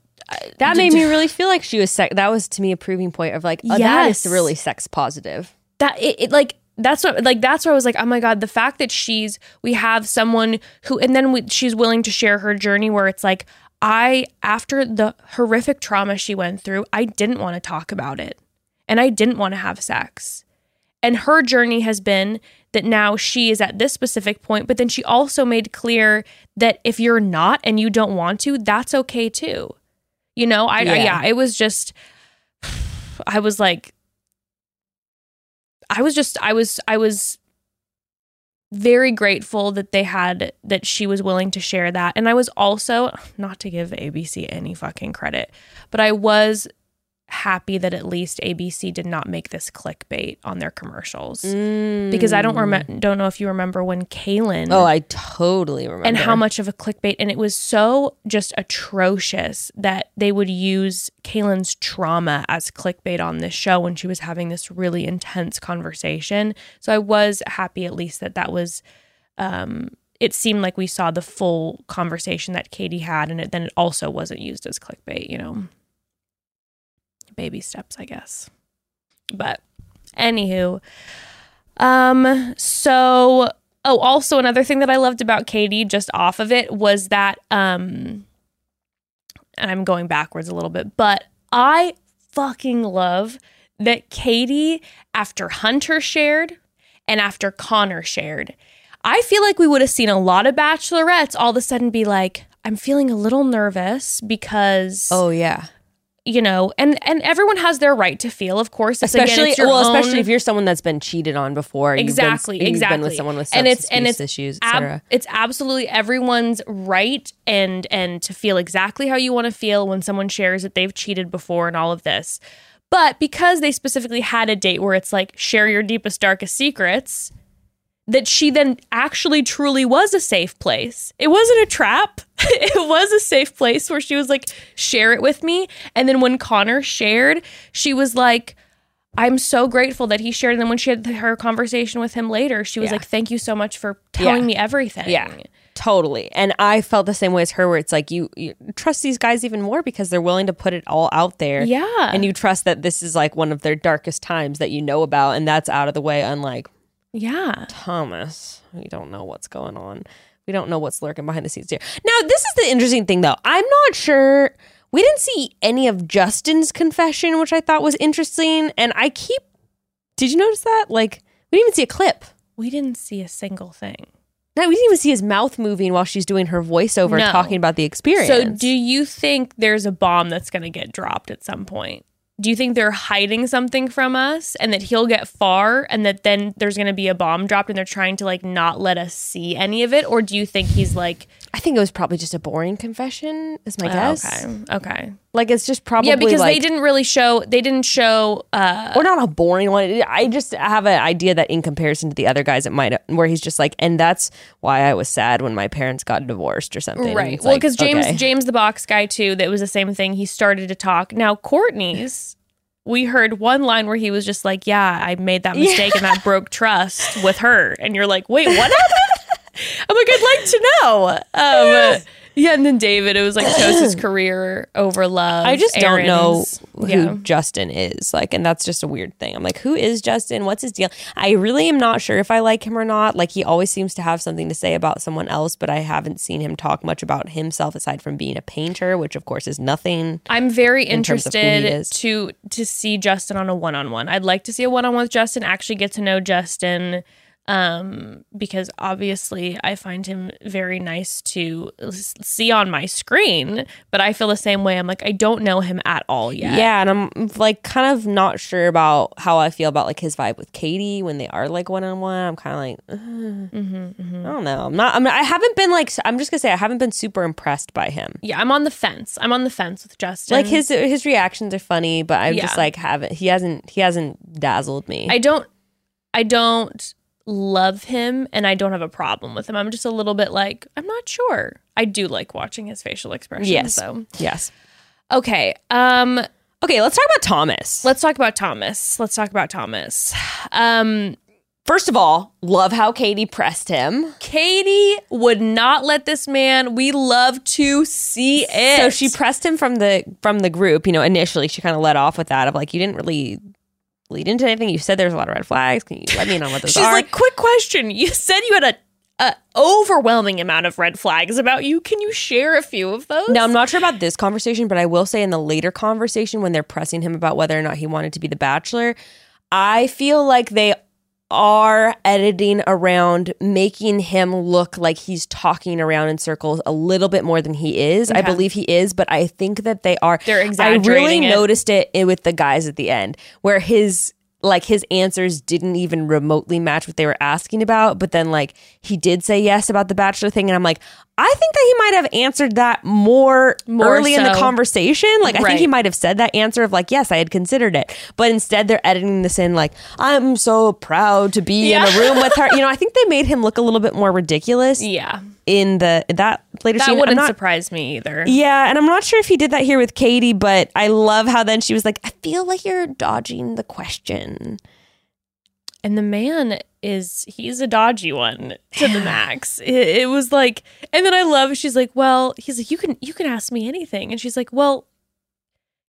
that made me really feel like she was sex. That was to me a proving point of like, oh, that is Yes. really sex positive. that it, it like that's what like that's where I was like, oh my god, the fact that she's we have someone who and then we, she's willing to share her journey where it's like I after the horrific trauma she went through, I didn't want to talk about it. And I didn't want to have sex. And her journey has been that now she is at this specific point, but then she also made clear that if you're not and you don't want to, that's okay too. You know, I, I Yeah. yeah, it was just I was like I was just I was I was very grateful that they had that she was willing to share that. And I was also not to give ABC any fucking credit, but I was happy that at least ABC did not make this clickbait on their commercials because I don't remember don't know if you remember when Caelynn Oh, I totally remember. and how much of a clickbait and it was so just atrocious that they would use Caelynn's trauma as clickbait on this show when she was having this really intense conversation. So I was happy at least that that was um it seemed like we saw the full conversation that Katie had and it then it also wasn't used as clickbait, you know. Baby steps, I guess. But anywho, um so oh also another thing that I loved about Katie just off of it was that um and I'm going backwards a little bit, but I fucking love that Katie after Hunter shared and after Connor shared. I feel like we would have seen a lot of bachelorettes all of a sudden be like, I'm feeling a little nervous because Oh yeah. You know, and and everyone has their right to feel, of course. It's, again, Especially it's well, own- especially if you're someone that's been cheated on before. you've been- exactly you've exactly been with someone with and it's and it's issues, ab- it's absolutely everyone's right and and to feel exactly how you want to feel when someone shares that they've cheated before and all of this but because they specifically had a date where it's like share your deepest darkest secrets that she then actually truly was a safe place. It wasn't a trap. it was a safe place where she was like, share it with me. And then when Connor shared, she was like, I'm so grateful that he shared. And then when she had her conversation with him later, she was Yeah. like, thank you so much for telling Yeah. me everything. Yeah, totally. And I felt the same way as her, where it's like you, you trust these guys even more because they're willing to put it all out there. Yeah. and you trust that this is like one of their darkest times that you know about, and that's out of the way. Unlike Yeah. Thomas, we don't know what's going on. We don't know what's lurking behind the scenes here. Now, this is the interesting thing, though. I'm not sure. We didn't see any of Justin's confession, which I thought was interesting. And I keep. Did you notice that? Like, we didn't even see a clip. We didn't see a single thing. No, we didn't even see his mouth moving while she's doing her voiceover No. talking about the experience. So, do you think there's a bomb that's going to get dropped at some point? Do you think they're hiding something from us and that he'll get far and that then there's going to be a bomb dropped and they're trying to like not let us see any of it? Or do you think he's like, I think it was probably just a boring confession, is my guess. Oh, okay, okay. Like, it's just probably Yeah, because like, they didn't really show, they didn't show, uh, or not a boring one. I just have an idea that in comparison to the other guys, it might where he's just like, and that's why I was sad when my parents got divorced or something. Right. Well, like, because James, okay. James the box guy too, that was the same thing. He started to talk. Now, Courtney's, we heard one line where he was just like, yeah, I made that mistake and that broke trust with her. And you're like, wait, what happened? I'm like, I'd like to know. Um, yeah, and then David, it was like chose his career over love. I just don't know who Yeah. Justin is. Like, and that's just a weird thing. I'm like, who is Justin? What's his deal? I really am not sure if I like him or not. Like, he always seems to have something to say about someone else, but I haven't seen him talk much about himself aside from being a painter, which of course is nothing. I'm very in terms of who he interested to to see Justin on a one on one. I'd like to see a one on one with Justin. Actually, get to know Justin, um, because obviously I find him very nice to see on my screen. But I feel the same way. I'm like I don't know him at all yet. Yeah, and I'm like kind of not sure about how I feel about like his vibe with Katie when they are like one on one. I'm kind of like, uh, Mm-hmm, I don't know. I'm not. I'm, I haven't been like. I'm just gonna say I haven't been super impressed by him. yeah. I'm on the fence. I'm on the fence with Justin. Like his his reactions are funny, but I'm just like haven't. He hasn't. He hasn't dazzled me. I don't. I don't love him, and I don't have a problem with him. I'm just a little bit like I'm not sure. I do like watching his facial expressions. Yes. though. yes. Okay. Um. Okay, let's talk about Thomas. Let's talk about Thomas. Let's talk about Thomas. Um, First of all, love how Katie pressed him. Katie would not let this man. We love to see it. So she pressed him from the from the group. You know, initially she kind of let off with that of like you didn't really lead into anything. You said there's a lot of red flags. Can you let me know what those She's are? She's like, quick question. You said you had a, a overwhelming amount of red flags about you. Can you share a few of those? Now, I'm not sure about this conversation, but I will say in the later conversation when they're pressing him about whether or not he wanted to be the bachelor, I feel like they are editing around making him look like he's talking around in circles a little bit more than he is. I believe he is, but I think that they are They're exactly I really it. noticed it with the guys at the end where his like his answers didn't even remotely match what they were asking about. But then like he did say yes about the bachelor thing, and I'm like, I think that he might have answered that more, More early in the conversation. Like I think he might have said that answer of like, yes, I had considered it. But instead they're editing this in like, I'm so proud to be in a room with her. You know, I think they made him look a little bit more ridiculous Yeah. In the that later That scene. Wouldn't not- surprise me either. yeah, and I'm not sure if he did that here with Katie, but I love how then she was like, I feel like you're dodging the question. And the man is he's a dodgy one to the max. It, it was like and then I love she's like, "Well, he's like you can you can ask me anything." And she's like, "Well,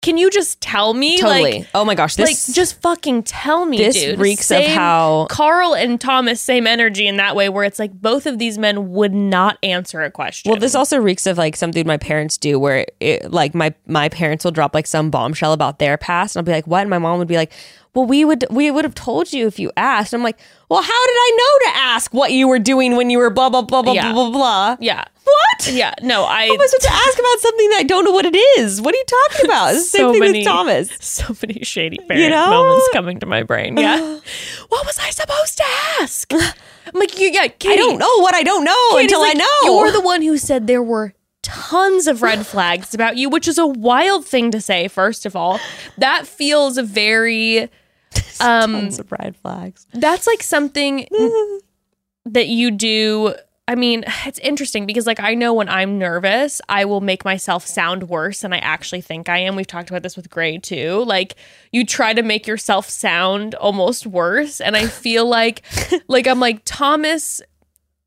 can you just tell me Totally. like oh my gosh, this like just fucking tell me, this dude." reeks of how- Karl and Thomas same energy in that way where it's like both of these men would not answer a question. Well, this also reeks of like something my parents do, where it, like my my parents will drop like some bombshell about their past, and I'll be like, "What?" And my mom would be like, "Well, we would we would have told you if you asked." I'm like, "Well, how did I know to ask what you were doing when you were blah blah blah blah Yeah. blah blah blah?" yeah. What? Yeah, no, I How am I supposed to ask about something that I don't know what it is? What are you talking about? It's the same So thing many- with Thomas. so many shady parent know? moments coming to my brain. Yeah. what was I supposed to ask? I'm like, you, yeah, Katie, I don't know what I don't know Katie's until like, I know. You're the one who said there were tons of red flags about you, which is a wild thing to say, first of all. That feels very um Tons of red flags. that's like something that you do I mean, it's interesting because like I know when I'm nervous, I will make myself sound worse than I actually think I am. We've talked about this with Gray too. Like you try to make yourself sound almost worse and I feel like like I'm like Thomas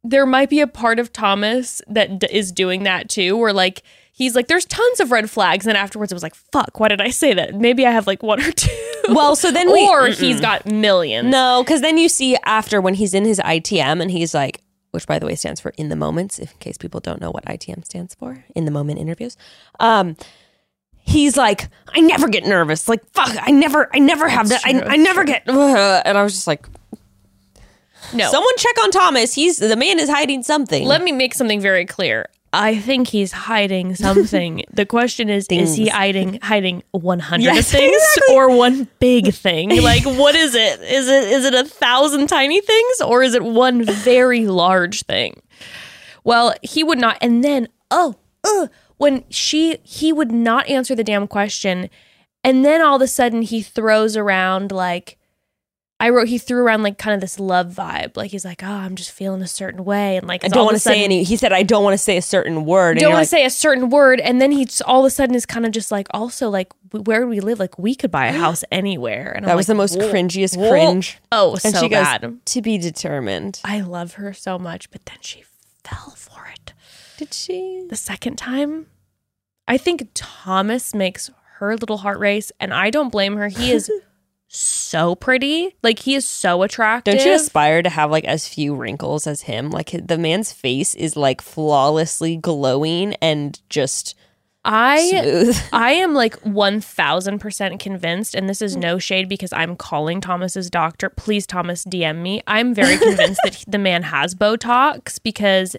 there might be a part of Thomas that d- is doing that too where like he's like there's tons of red flags and afterwards it was like fuck, why did I say that? Maybe I have like one or two. Well, so then we or he's got millions. No, because then you see after when he's in his ITM and he's like, which by the way stands for in the moments, in case people don't know what ITM stands for, in the moment interviews. Um, he's like, I never get nervous. Like, fuck, I never, I never have that. I, I never get. Ugh. And I was just like, No. someone check on Thomas. He's the man is hiding something. Let me make something very clear. I think he's hiding something. the question is, is he hiding hiding one hundred Yes, things exactly. or one big thing? Like, what is it? Is it is it a thousand tiny things or is it one very large thing? Well, he would not. And then, oh, uh, when she he would not answer the damn question, and then all of a sudden he throws around like I wrote he threw around like kind of this love vibe. Like he's like, oh, I'm just feeling a certain way, and like I don't want to say any. He said, I don't want to say a certain word. Don't want like, to say a certain word, and then he all of a sudden is kind of just like, also like, where do we live? Like we could buy a house anywhere. And I'm that was like, the most "Whoa, cringiest whoa." cringe. Oh, And so she goes, bad. to be determined. I love her so much, but then she fell for it. Did she? the second time, I think Thomas makes her little heart race, and I don't blame her. He is so pretty. Like he is so attractive. Don't you aspire to have like as few wrinkles as him? Like the man's face is like flawlessly glowing and just I smooth. I am like 1000% convinced, and this is no shade because I'm calling Thomas's doctor. Please, Thomas, DM me. I'm very convinced that the man has Botox because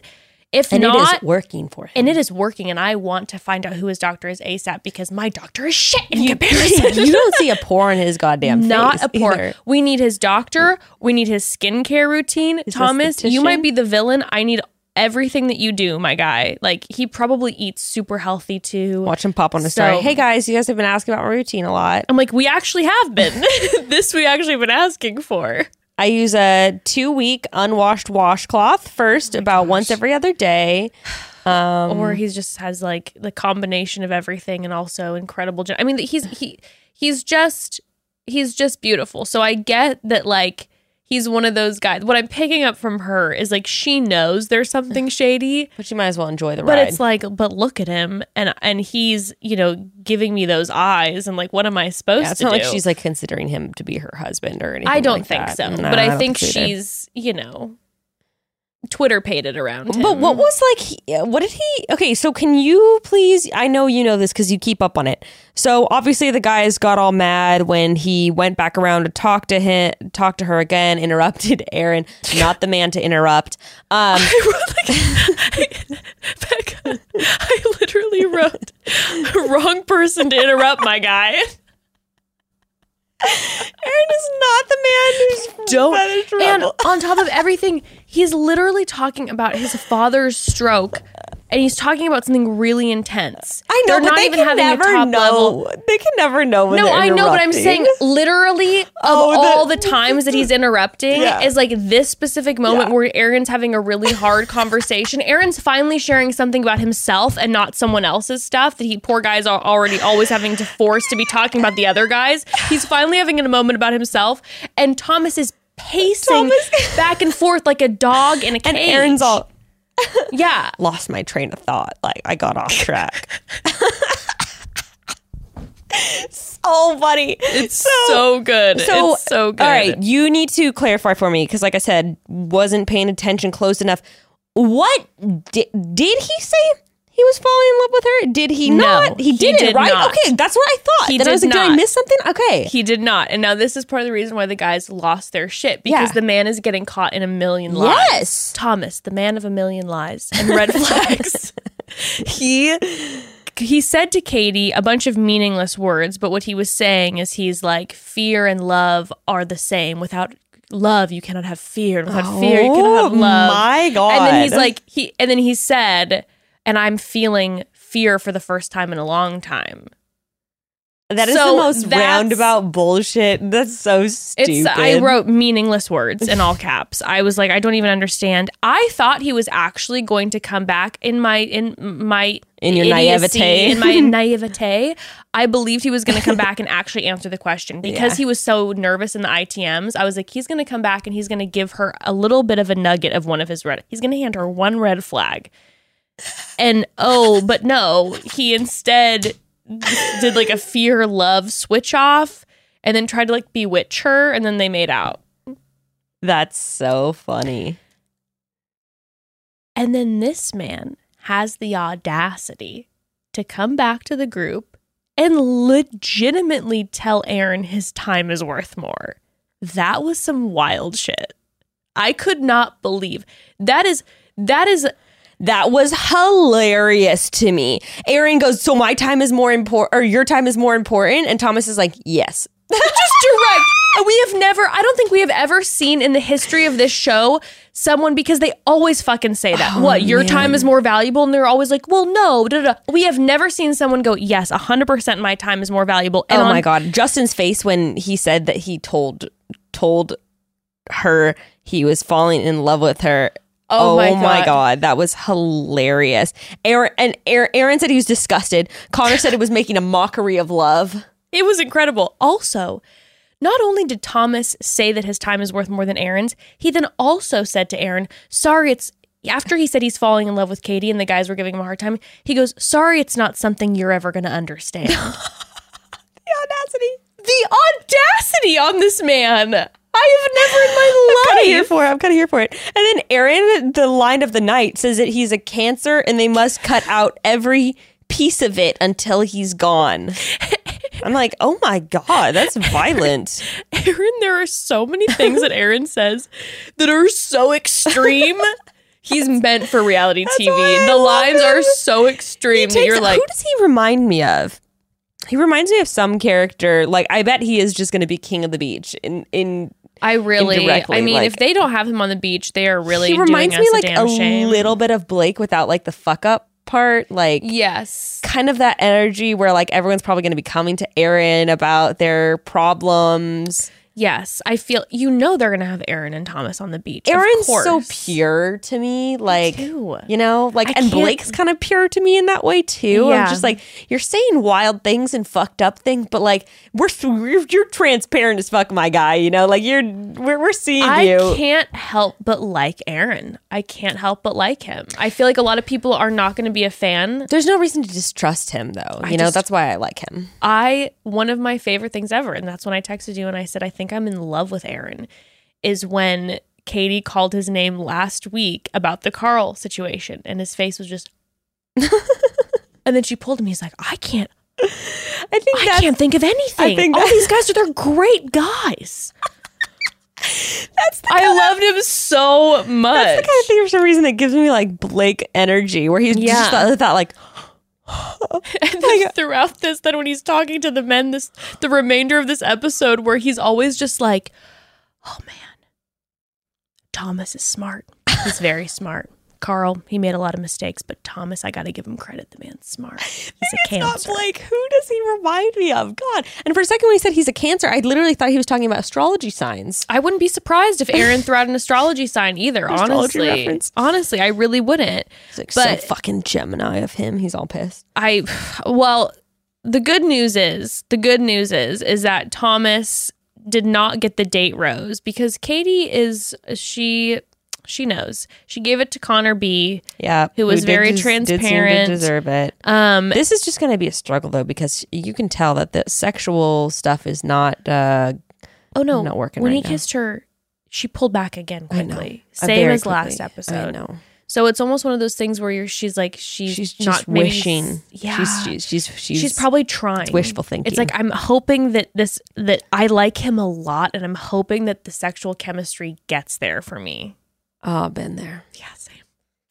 if and not, it is working for him. and it is working, and I want to find out who his doctor is ASAP because my doctor is shit in comparison. you don't see a pore in his goddamn Not face a pore. either. We need his doctor. We need his skincare routine. Thomas, you might be the villain. I need everything that you do, my guy. Like he probably eats super healthy too. Watch him pop on the So- story. Hey guys, you guys have been asking about my routine a lot. I'm like, we actually have been. this we actually been asking for. I use a two week unwashed washcloth first, about once every other day. Um, or he just has like the combination of everything and also incredible. Gen- I mean, he's he he's just he's just beautiful. So I get that like he's one of those guys. What I'm picking up from her is like she knows there's something shady, But she might as well enjoy the but ride. But it's like, but look at him and and he's you know giving me those eyes and like what am I supposed yeah, it's to not do? like she's like considering him to be her husband or anything. I don't like think that. so, No, but I, don't think so either. she's you know Twitter paid it around him. But what was like? he- What did he? Okay, so can you please? I know you know this because you keep up on it. So obviously the guys got all mad when he went back around to talk to him, talk to her again, interrupted Aaron, not the man to interrupt. Um, Bekah, I literally wrote wrong person to interrupt my guy. Aaron is not the man who's don't. and on top of everything he's literally talking about his father's stroke and he's talking about something really intense I know, they're but not they even can having never a top know. level They can never know when no i know but i'm saying literally of Oh, the- all the times that he's interrupting Yeah. is like this specific moment Yeah. where aaron's having a really hard conversation aaron's finally sharing something about himself and not someone else's stuff that he poor guys are already always having to force to be talking about the other guys he's finally having a moment about himself and thomas is pacing Thomas- back and forth like a dog in a cage. and Aaron's all yeah. lost my train of thought. Like I got off track. so funny. It's so, good. So, it's so good. All right, you need to clarify for me because, like I said, wasn't paying attention close enough. What did did he say? He was falling in love with her. Did he No, not? He, he didn't, did right? not. Okay, that's what I thought. He then I was did like, did I not. miss something? Okay. He did not. And now this is part of the reason why the guys lost their shit because Yeah. the man is getting caught in a million lies. Yes. Thomas, the man of a million lies and red flags. he he said to Katie a bunch of meaningless words, but what he was saying is he's like fear and love are the same. Without love, you cannot have fear. And without fear, you cannot have Oh love. my God. And then he's like he and then he said, and I'm feeling fear for the first time in a long time. that is so the most roundabout bullshit. That's so stupid. It's I wrote meaningless words in all caps. I was like, I don't even understand. I thought he was actually going to come back in my in my In your idiocy, naivete. in my naivete. I believed he was going to come back and actually answer the question because Yeah. he was so nervous in the ITMs. I was like, he's going to come back and he's going to give her a little bit of a nugget of one of his red. He's going to hand her one red flag. And oh, but no, he instead did like a fear love switch off and then tried to like bewitch her and then they made out. That's so funny. And then this man has the audacity to come back to the group and legitimately tell Aaron his time is worth more. That was some wild shit. I could not believe that is that is That was hilarious to me. Aaron goes, "So my time is more important, or your time is more important?" And Thomas is like, "Yes." just direct. And we have never, I don't think we have ever seen in the history of this show someone because they always fucking say that. Oh, what, your time is more valuable? And they're always like, well, no. Da, da, da. We have never seen someone go, yes, 100% my time is more valuable. And oh on- my god, Justin's face when he said that he told told her he was falling in love with her. Oh, oh my my God. god, that was hilarious. Aaron and Aaron said he was disgusted. Connor said it was making a mockery of love. It was incredible. Also, not only did Thomas say that his time is worth more than Aaron's, he then also said to Aaron, sorry, it's after he said he's falling in love with Katie and the guys were giving him a hard time, he goes, sorry, it's not something you're ever going to understand. The audacity. the audacity on this man. I have never in my kind of here life. for it. I'm kind of here for it. And then Aaron, the line of the night, says that he's a cancer and they must cut out every piece of it until he's gone. I'm like, oh my god, that's violent. Aaron, there are so many things that Aaron says that are so extreme. He's meant for reality TV. The lines are so extreme that you're like, who does he remind me of? He reminds me of some character. Like, I bet he is just going to be king of the beach. In in I really, I mean, like- if they don't have him on the beach, they are really he reminds me like a a little bit of Blake without like the fuck up part. Like, yes. kind of that energy where like everyone's probably going to be coming to Aaron about their problems. Yes. I feel, you know, they're going to have Aaron and Thomas on the beach. Aaron's so pure to me, like too. you know, like I and can't- Blake's kind of pure to me in that way too. Yeah. I'm just like you're saying wild things and fucked up things, but like we're you're, you're transparent as fuck, my guy. You know, like you're we're, we're seeing I you. can't help but like Aaron. I can't help but like him. I feel like a lot of people are not going to be a fan. There's no reason to distrust him, though. You know, just- that's why I like him. I one of my favorite things ever, and that's when I texted you and I said I think I'm in love with Aaron, is when Katie called his name last week about the Karl situation, and his face was just. and then she pulled him. He's like, I can't, I think I can't think of anything. think All these guys are they're great guys. that's the I kind of- loved him so much. That's the kind of thing for some reason that gives me like Blake energy, where he's Yeah. just that, that like, and then throughout this, then when he's talking to the men, this the remainder of this episode, where he's always just like, "Oh man, Thomas is smart. He's very smart. Karl, he made a lot of mistakes, but Thomas, I got to give him credit. The man's smart. He's a It's not cancer. Blake. Who does he remind me of? God. And for a second when he said he's a cancer, I literally thought he was talking about astrology signs. I wouldn't be surprised if Aaron threw out an astrology sign either. Astrology honestly, reference. honestly, I really wouldn't. It's like But- so fucking Gemini of him. He's all pissed. I well, the good news is the good news is is that Thomas did not get the date rose because Katie is she she knows. She gave it to Connor B. Yeah. Who was did very des- Did seem to transparent. deserve it. Um This is just going to be a struggle though because you can tell that the sexual stuff is not uh oh no, not working when right he now. kissed her she pulled back again quickly. uh, Same very as last episode. I know. So it's almost one of those things where you're she's like she's, She's just not wishing. Yeah. She's she's she's she's, she's probably trying. wishful thinking. It's like I'm hoping that this that I like him a lot, and I'm hoping that the sexual chemistry gets there for me. Oh, been there. Yeah, same.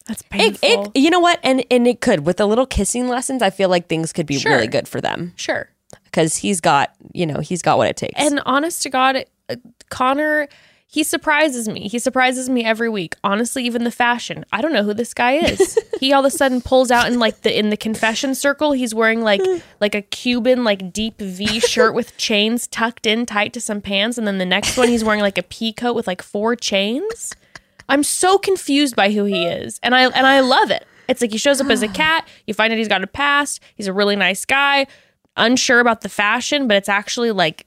That's It, painful. it, you know what? And and it could with the little kissing lessons. I feel like things could be Sure. really good for them sure. because he's got you know he's got what it takes. And honest to God, uh, Connor, he surprises me. He surprises me every week. Honestly, even the fashion. I don't know who this guy is. he all of a sudden pulls out in like the in the confession circle. He's wearing like like a Cuban like deep V shirt with chains tucked in tight to some pants, and then the next one he's wearing like a pea coat with like four chains. I'm so confused by who he is, and I and I love it. It's like he shows up as a cat. You find out he's got a past. He's a really nice guy. Unsure about the fashion, but it's actually like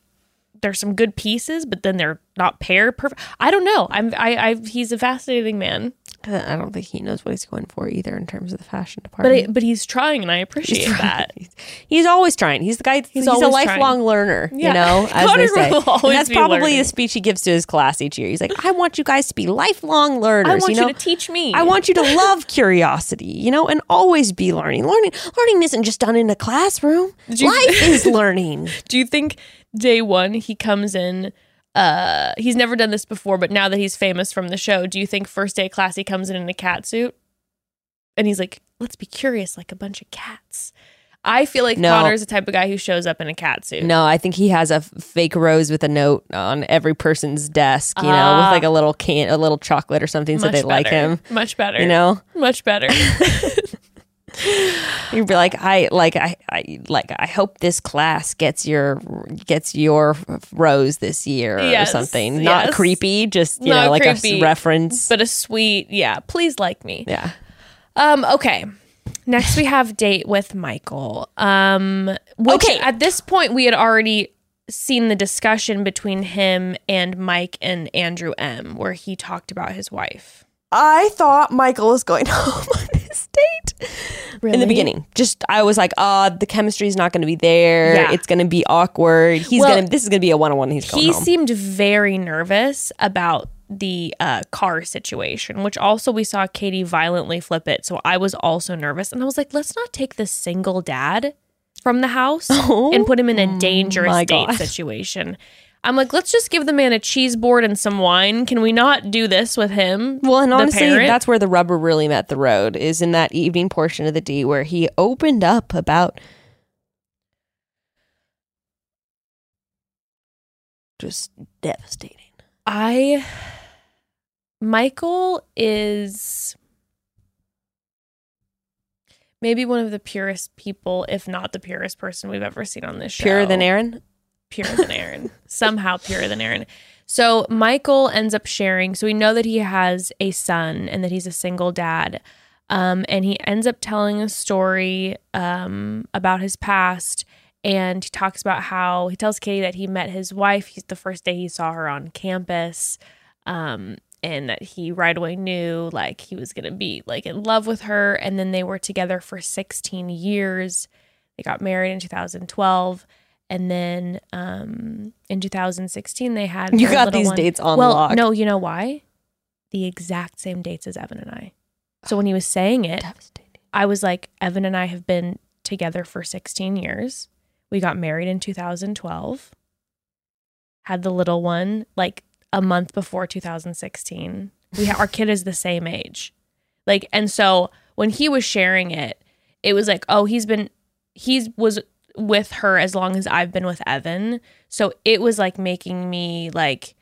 there's some good pieces, but then they're not pair perfect. I don't know. I'm I I he's a fascinating man, I don't think he knows what he's going for either in terms of the fashion but department. I, but he's trying, and I appreciate that. He's, he's always trying. He's the guy. He's, a lifelong trying. learner. Yeah. You know, as Connor they say. and that's probably learning. the speech he gives to his class each year. He's like, "I want you guys to be lifelong learners. I want you, know? to teach me. I want you to love curiosity, you know, and always be learning. Learning, learning isn't just done in a classroom. you- Life is learning. Do you think day one he comes in? Uh, he's never done this before, but now that he's famous from the show, do you think first day class he comes in in a cat suit? And he's like, "Let's be curious, like a bunch of cats." I feel like No. Connor's the type of guy who shows up in a cat suit. No, I think he has a fake rose with a note on every person's desk, you know, Ah. with like a little can, a little chocolate or something, so they like him. Much better. You know, much better. You'd be like, I like, I, I like, I hope this class gets your gets your rose this year or Yes, something. Not yes. creepy, just you Not know, like a creepy. s- reference. but a sweet, yeah. Please like me. yeah, Um. Okay. Next, we have date with Michael. Um. Which Okay. At this point, we had already seen the discussion between him and Mike and Andrew M, where he talked about his wife. I thought Michael was going home date in the beginning. Just I was like, oh, the chemistry is not going to be there. Yeah. It's going to be awkward. He's Well, gonna. This is going to be a one on one. He's going He home. seemed very nervous about the uh, car situation, which also we saw Katie violently flip it. So I was also nervous, and I was like, let's not take this single dad from the house and put him in a dangerous Oh date God. situation. I'm like, let's just give the man a cheese board and some wine. Can we not do this with him? Well, and honestly, parent? that's where the rubber really met the road. Is in that evening portion of the D where he opened up about just devastating. I Michael is maybe one of the purest people, if not the purest person we've ever seen on this show. Purer than Aaron. Purer than Aaron. Somehow purer than Aaron. So Michael ends up sharing. So we know that he has a son and that he's a single dad. Um, and he ends up telling a story um, about his past. And he talks about how he tells Katie that he met his wife. He's the first day he saw her on campus. Um, and that he right away knew like he was gonna be like in love with her. And then they were together for 16 years. They got married in 2012. And then um, in 2016, they had You got these one. dates on well, lock. no, you know why? The exact same dates as Evan and I. So when he was saying it, I was like, Evan and I have been together for 16 years. We got married in 2012. Had the little one like a month before 2016. We ha- our kid is the same age. Like and so when he was sharing it, it was like, oh, he's been he's was with her as long as I've been with Evan. So it was like making me like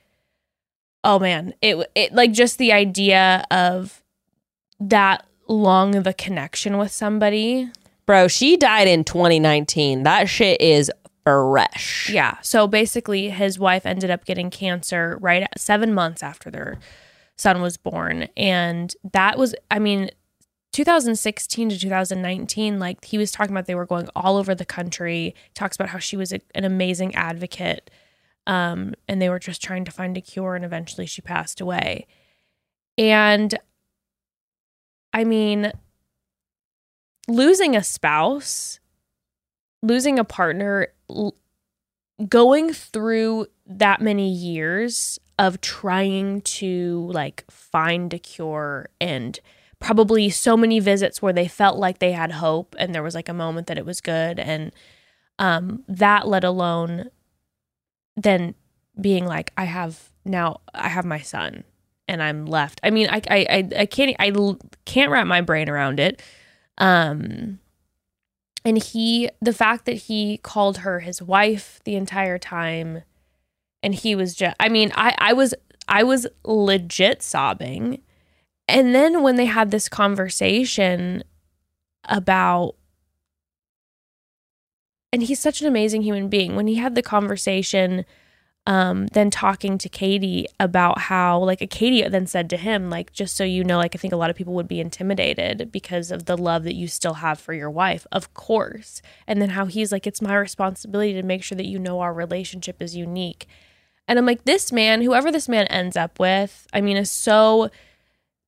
oh man, it it like just the idea of that long of a connection with somebody. Bro, she died in 2019. That shit is fresh. Yeah. So basically his wife ended up getting cancer right at 7 months after their son was born and that was I mean 2016 to 2019 like he was talking about they were going all over the country talks about how she was a, an amazing advocate um, and they were just trying to find a cure and eventually she passed away. And i mean losing a spouse losing a partner l- going through that many years of trying to like find a cure and probably so many visits where they felt like they had hope and there was like a moment that it was good. And um that let alone then being like i have now i have my son and i'm left. I mean i i i, can't i can't wrap my brain around it. Um and he the fact that he called her his wife the entire time and he was just i mean i i was i was legit sobbing and then when they had this conversation about and he's such an amazing human being when he had the conversation um then talking to Katie about how like Katie then said to him like just so you know like I think a lot of people would be intimidated because of the love that you still have for your wife. Of course. And then how he's like it's my responsibility to make sure that you know our relationship is unique. And I'm like this man whoever this man ends up with I mean is so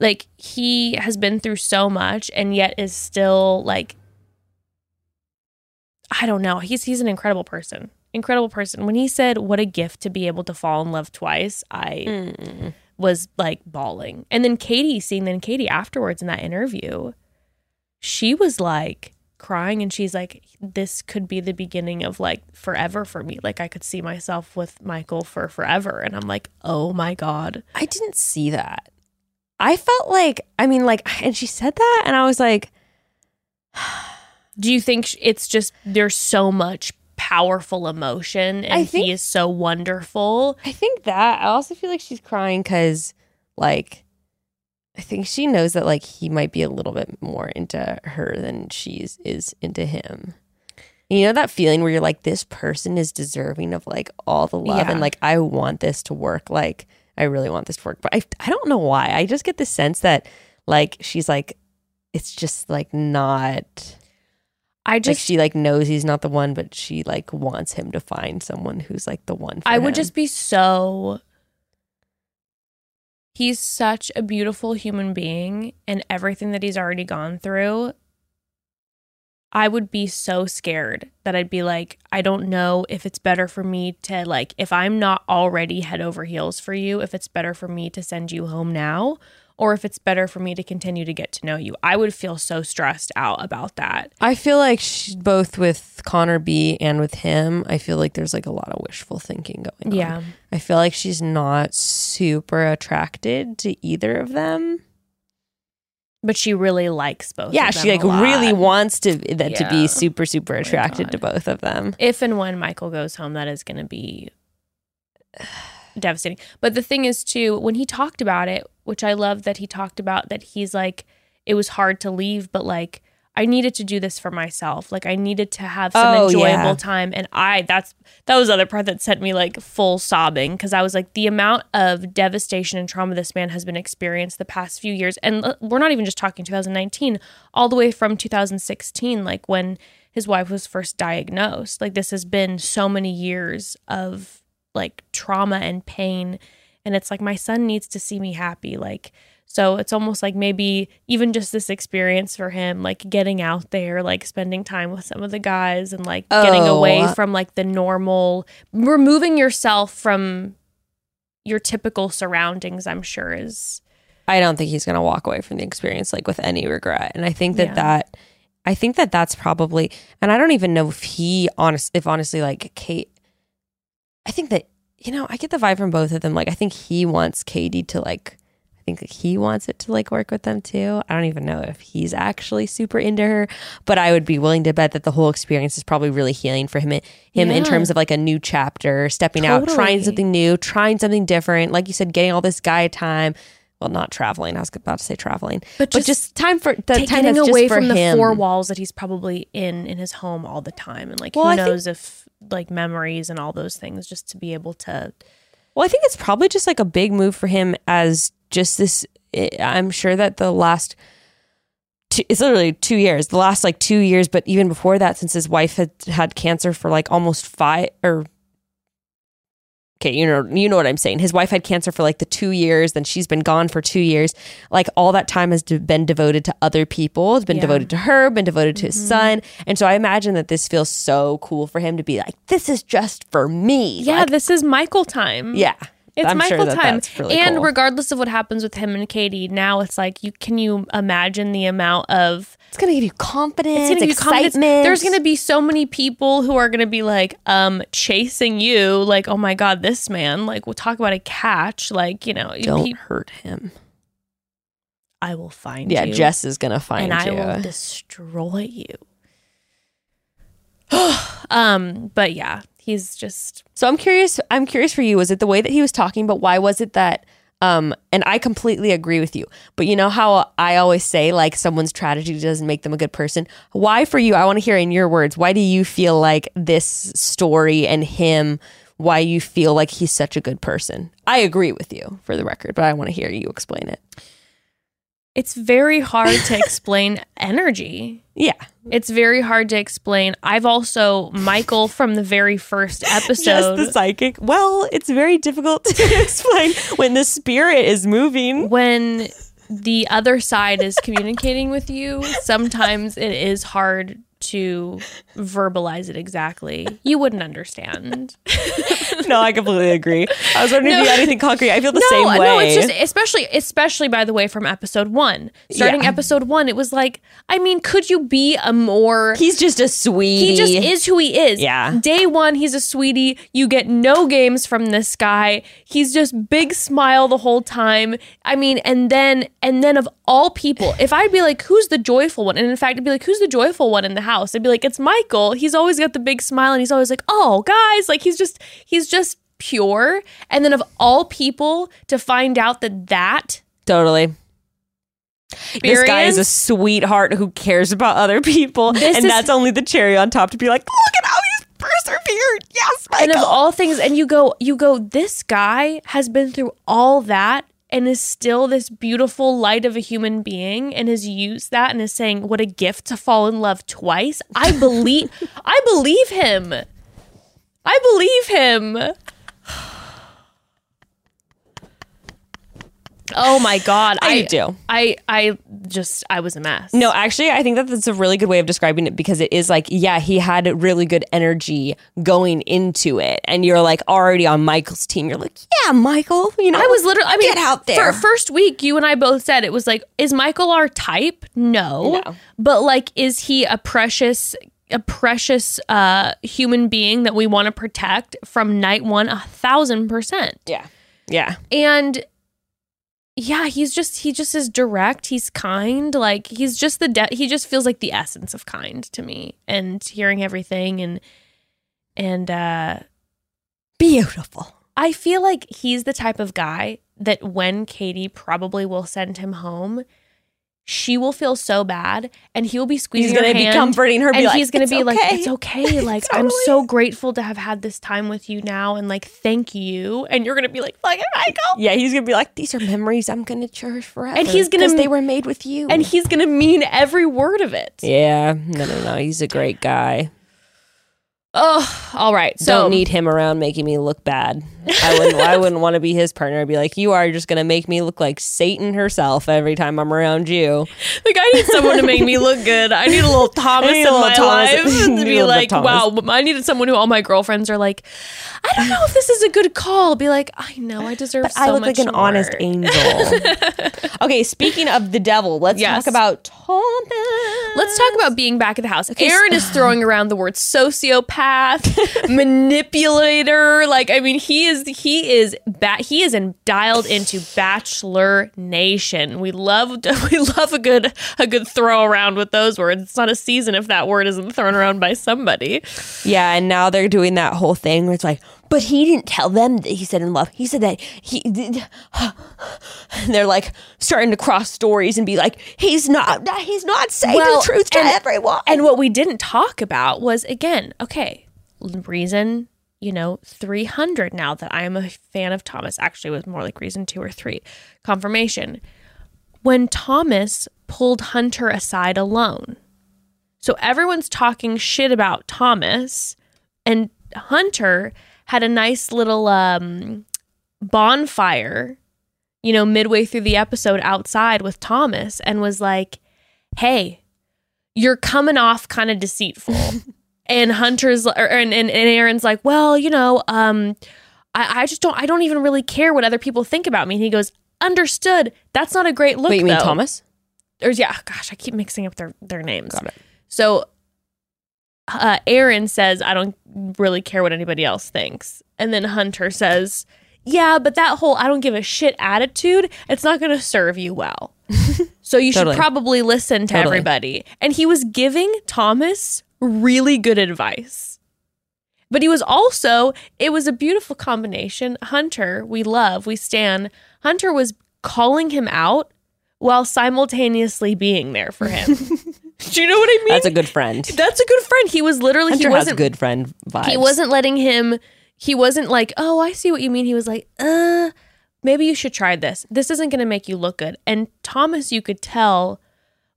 like he has been through so much and yet is still like I don't know. He's he's an incredible person. Incredible person. When he said what a gift to be able to fall in love twice, I Mm. was like bawling. And then Katie, seeing then Katie afterwards in that interview, she was like crying and she's like, This could be the beginning of like forever for me. Like I could see myself with Michael for forever. And I'm like, oh my God. I didn't see that. I felt like, I mean, like, and she said that, and I was like, Do you think it's just there's so much powerful emotion and think- he is so wonderful? I think that. I also feel like she's crying because, like, I think she knows that, like, he might be a little bit more into her than she's is into him. You know that feeling where you're like, this person is deserving of like all the love, Yeah. and like I want this to work. Like I really want this to work, but I I don't know why. I just get the sense that like she's like, it's just like not. I just Like she like knows he's not the one, but she like wants him to find someone who's like the one. For I would just be so. He's such a beautiful human being, and everything that he's already gone through. I would be so scared that I'd be like, I don't know if it's better for me to, like, if I'm not already head over heels for you, if it's better for me to send you home now, or if it's better for me to continue to get to know you. I would feel so stressed out about that. I feel like she, both with Connor B and with him, I feel like there's like a lot of wishful thinking going on. Yeah. I feel like she's not super attracted to either of them. But she really likes both. yeah, of them Yeah, she like a lot. really wants to that to be super super oh attracted to both of them. if and when Michael goes home, that is going to be devastating. But the thing is, too, when he talked about it, which I love that he talked about that he's like, it was hard to leave, but like, I needed to do this for myself. Like, I needed to have some Oh, enjoyable yeah. time. And I, that's, that was the other part that sent me like full sobbing because I was like, the amount of devastation and trauma this man has been experienced the past few years. And we're not even just talking 2019, all the way from 2016, like when his wife was first diagnosed. Like, this has been so many years of like trauma and pain. And it's like, my son needs to see me happy. Like, so it's almost like maybe even just this experience for him, like getting out there, like spending time with some of the guys and like getting Oh. away from like the normal, removing yourself from your typical surroundings, I'm sure is. I don't think he's going to walk away from the experience like with any regret. And I think that Yeah. that I think that that's probably and I don't even know if he honest if honestly like Kate I think that you know, I get the vibe from both of them like I think he wants Katie to like I think he wants it to like work with them too. I don't even know if he's actually super into her, but I would be willing to bet that the whole experience is probably really healing for him. Him in terms of like a new chapter, stepping out, trying something new, trying something different. Like you said, getting all this guy time. Well, not traveling. I was about to say traveling, but But just, just time for the time that's away from the him. four walls that he's probably in in his home all the time, and like Well, who I think- knows if like memories and all those things, just to be able to. Well, I think it's probably just like a big move for him as just this. I- I'm sure that the last, two, it's literally two years, the last like two years, but even before that, since his wife had had cancer for like almost five or. Okay, you know, you know what I'm saying. His wife had cancer for like the two years, then she's been gone for two years. Like all that time has been devoted to other people. It's been Yeah. devoted to her, been devoted to his mm-hmm. son, and so I imagine that this feels so cool for him to be like, "This is just for me." Yeah, Like, this is Michael time. yeah. It's I'm sure Michael that time. really and cool. regardless of what happens with him and Katie, now it's like you can you imagine the amount of It's gonna give you confidence. it's gonna give you confidence. excitement. There's gonna be so many people who are gonna be like, um, chasing you, like, oh my god, this man, like, we'll talk about a catch, like, you know, don't hurt him. I will find Yeah, you, Jess is gonna find you. and I will destroy you. um, but yeah, he's just so I'm curious. I'm curious for you. Was it the way that he was talking? But why was it that? Um, and I completely agree with you. But you know how I always say like someone's tragedy doesn't make them a good person. Why for you? I want to hear in your words. Why do you feel like this story and him? Why you feel like he's such a good person? I agree with you for the record, but I want to hear you explain it. it's very hard to explain energy. Yeah, It's very hard to explain. I've also Michael from the very first episode. Just the psychic. Well, it's very difficult to explain when the spirit is moving. when the other side is communicating with you, sometimes it is hard to verbalize it exactly. You wouldn't understand. No, I completely agree. I was wondering if you had anything concrete. I feel the same way. no, it's just especially especially by the way from episode 1. Starting Yeah. episode 1, it was like, I mean, could you be a more he's just a sweetie. he just is who he is. Yeah. Day one, he's a sweetie. You get no games from this guy. He's just big smile the whole time. I mean, and then and then of all people, if I'd be like, who's the joyful one? And in fact, I'd be like, who's the joyful one in the house? I'd be like, it's Michael. He's always got the big smile and he's always like, oh guys, like he's just he's just pure. And then of all people to find out that that Totally. This guy is a sweetheart who cares about other people. This and is- that's only the cherry on top to be like, look at how he's persevered. Yes, and of all things and you go you go this guy has been through all that and is still this beautiful light of a human being and has used that and is saying what a gift to fall in love twice. I believe i believe him. I believe him oh my god I do. i i just i was a mess No, actually, I think that that's a really good way of describing it because it is like, yeah, he had really good energy going into it, and you're like already on Michael's team. You're like, yeah, Michael, you know, I was literally. I mean, get out there. For first week, you and I both said it was like, is Michael our type? No. No. But like, is he a precious, a precious uh, human being that we want to protect from night one? A thousand percent. yeah, yeah. And yeah, he's just he just is direct. He's kind. Like he's just the de- he just feels like the essence of kind to me. And hearing everything and and uh Beautiful. I feel like he's the type of guy that when Katie probably will send him home, she will feel so bad and he'll be squeezing He's gonna her be hand, comforting her. Be and like, he's gonna "It's be like, "It's okay. Like I'm so grateful to have had this time with you now, and like thank you." And you're gonna be like, "Fucking Michael," Yeah, he's gonna be like, these are memories I'm gonna cherish forever. And he's gonna they were made with you. and he's gonna mean every word of it. yeah, no, no, no. He's a great guy. Oh, all right. So Don't need him around making me look bad. I wouldn't. I wouldn't want to be his partner. I'd be like, you are just gonna make me look like Satan herself every time I'm around you. Like I need someone to make me look good. I need a little Thomas in a little my Thomas. life to be like, wow. I needed someone who all my girlfriends are like, I don't know if this is a good call. Be like, I know I deserve. But so I look like an honest angel. okay, speaking of the devil, let's Yes. talk about Thomas. Let's talk about being back at the house. so- Aaron is throwing around the word sociopath, manipulator. Like, I mean, he is he is ba- he is in, dialed into Bachelor Nation. We love we love a good a good throw around with those words. It's not a season if that word isn't thrown around by somebody. Yeah, and now they're doing that whole thing where it's like, but he didn't tell them that he said in love. He said that he did. And they're like starting to cross stories and be like, he's not, he's not saying Well, the truth to and- everyone. And what we didn't talk about was again, okay, reason, you know, 300 now that I am a fan of Thomas. Actually, it was more like reason 2 or 3. Confirmation. When Thomas pulled Hunter aside alone. So everyone's talking shit about Thomas and Hunter had a nice little um bonfire, you know, midway through the episode outside with Thomas and was like, "Hey, you're coming off kind of deceitful. and Hunter's or, and, and, and Aaron's like, well, you know, um, I, I just don't I don't even really care what other people think about me. And he goes, understood. That's not a great look. Wait, you mean. Thomas? Or yeah, gosh, I keep mixing up their their names. Got it. So uh, Aaron says, I don't really care what anybody else thinks. And then Hunter says, Yeah, but that whole I don't give a shit attitude, it's not going to serve you well. so you Totally. should probably listen to Totally. everybody. And he was giving Thomas really good advice. But he was also, it was a beautiful combination. Hunter, we love, we stand. Hunter was calling him out while simultaneously being there for him. Do you know what I mean? That's a good friend. That's a good friend. He was literally Hunter he wasn't good friend vibes. he wasn't letting him he wasn't like, "Oh, I see what you mean." He was like, "Uh, maybe you should try this. This isn't going to make you look good." And Thomas, you could tell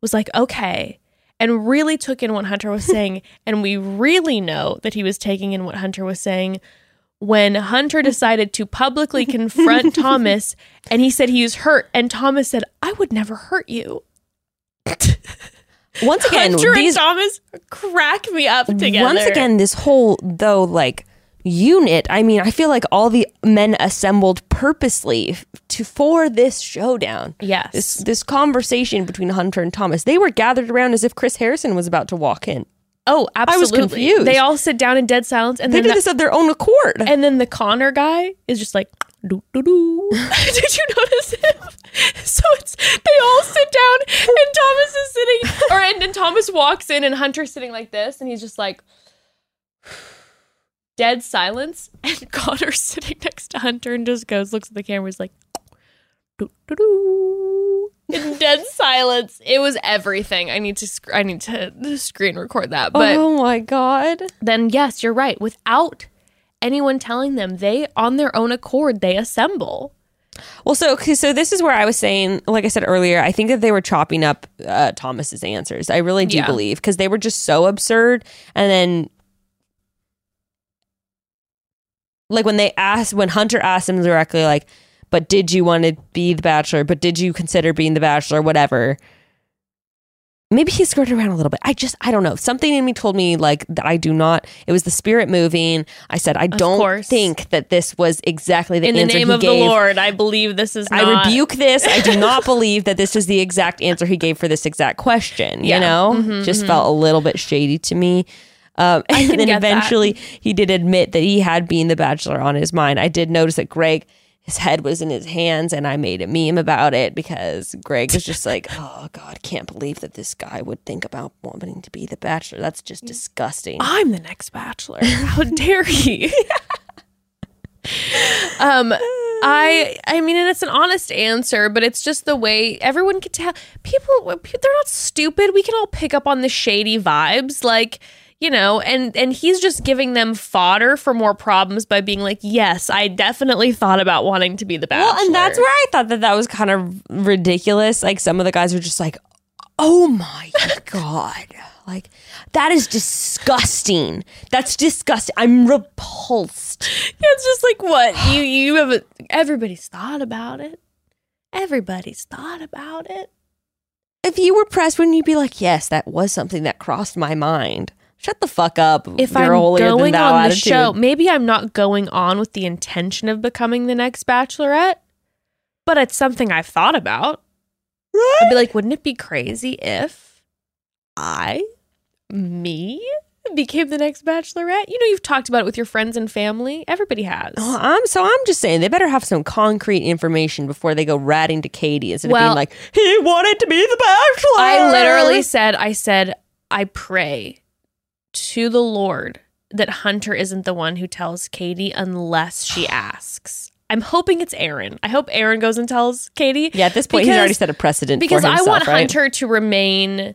was like, "Okay." And really took in what Hunter was saying, and we really know that he was taking in what Hunter was saying when Hunter decided to publicly confront Thomas and he said he was hurt and Thomas said, "I would never hurt you." Once again, Hunter these and Thomas crack me up together. Once again, this whole though like unit. I mean, I feel like all the men assembled purposely to for this showdown. Yes. This this conversation between Hunter and Thomas. They were gathered around as if Chris Harrison was about to walk in. Oh, i was absolutely. confused. They all sit down in dead silence, and They did the, this of their own accord. and then the Connor guy is just like, doo doo doo. Did you notice him? So it's they all sit down, and Thomas is sitting, or and then Thomas walks in, and Hunter's sitting like this, and he's just like. Dead silence, and Connor's sitting next to Hunter and just goes, looks at the camera, he's like, doo doo doo. In dead silence, it was everything. I need to, sc- I need to screen record that, but oh my god. then yes, you're right. Without anyone telling them, they on their own accord they assemble. Well, so so this is where I was saying, like I said earlier, I think that they were chopping up uh, Thomas's answers. I really do Yeah. believe because they were just so absurd. And then, like when they asked, when Hunter asked him directly, like, "But did you want to be the Bachelor? But did you consider being the Bachelor? Whatever." Maybe he skirted around a little bit. I just, I don't know. Something in me told me like that I do not. It was the spirit moving. I said I don't course. think that this was exactly the answer. In the name of gave. the Lord, I believe this is. I not- rebuke this. I do not believe that this was the exact answer he gave for this exact question. Yeah. You know, just felt a little bit shady to me. Um, and then get that. eventually he did admit that he had being the bachelor on his mind. I did notice that Greg, his head was in his hands, and I made a meme about it because Greg was just like, "Oh God, can't believe that this guy would think about wanting to be the bachelor. That's just disgusting." I'm the next Bachelor. How dare he? um, I I mean, and it's an honest answer, but it's just the way everyone can tell. People, they're not stupid. We can all pick up on the shady vibes, like you know. And and he's just giving them fodder for more problems by being like, "Yes, I definitely thought about wanting to be the bachelor." Well, and that's where I thought that that was kind of ridiculous. Like some of the guys were just like, "Oh my god." Like that is disgusting. That's disgusting. I'm repulsed. yeah, it's just like what you you have. A, everybody's thought about it. Everybody's thought about it. If you were pressed, wouldn't you be like, "Yes, that was something that crossed my mind." Shut the fuck up. if I'm going on the show, maybe I'm not going on with the intention of becoming the next bachelorette, but it's something I've thought about. Right? I'd be like, wouldn't it be crazy if I, me, became the next bachelorette. You know, you've talked about it with your friends and family. Everybody has. Well, I'm so I'm just saying they better have some concrete information before they go ratting to Katie instead of Well- being like he wanted to be the bachelor. I literally said, I said, I pray to the Lord that Hunter isn't the one who tells Katie unless she asks. I'm hoping it's Aaron. I hope Aaron goes and tells Katie. Yeah, at this point he's already set a precedent because himself, I want right? Hunter to remain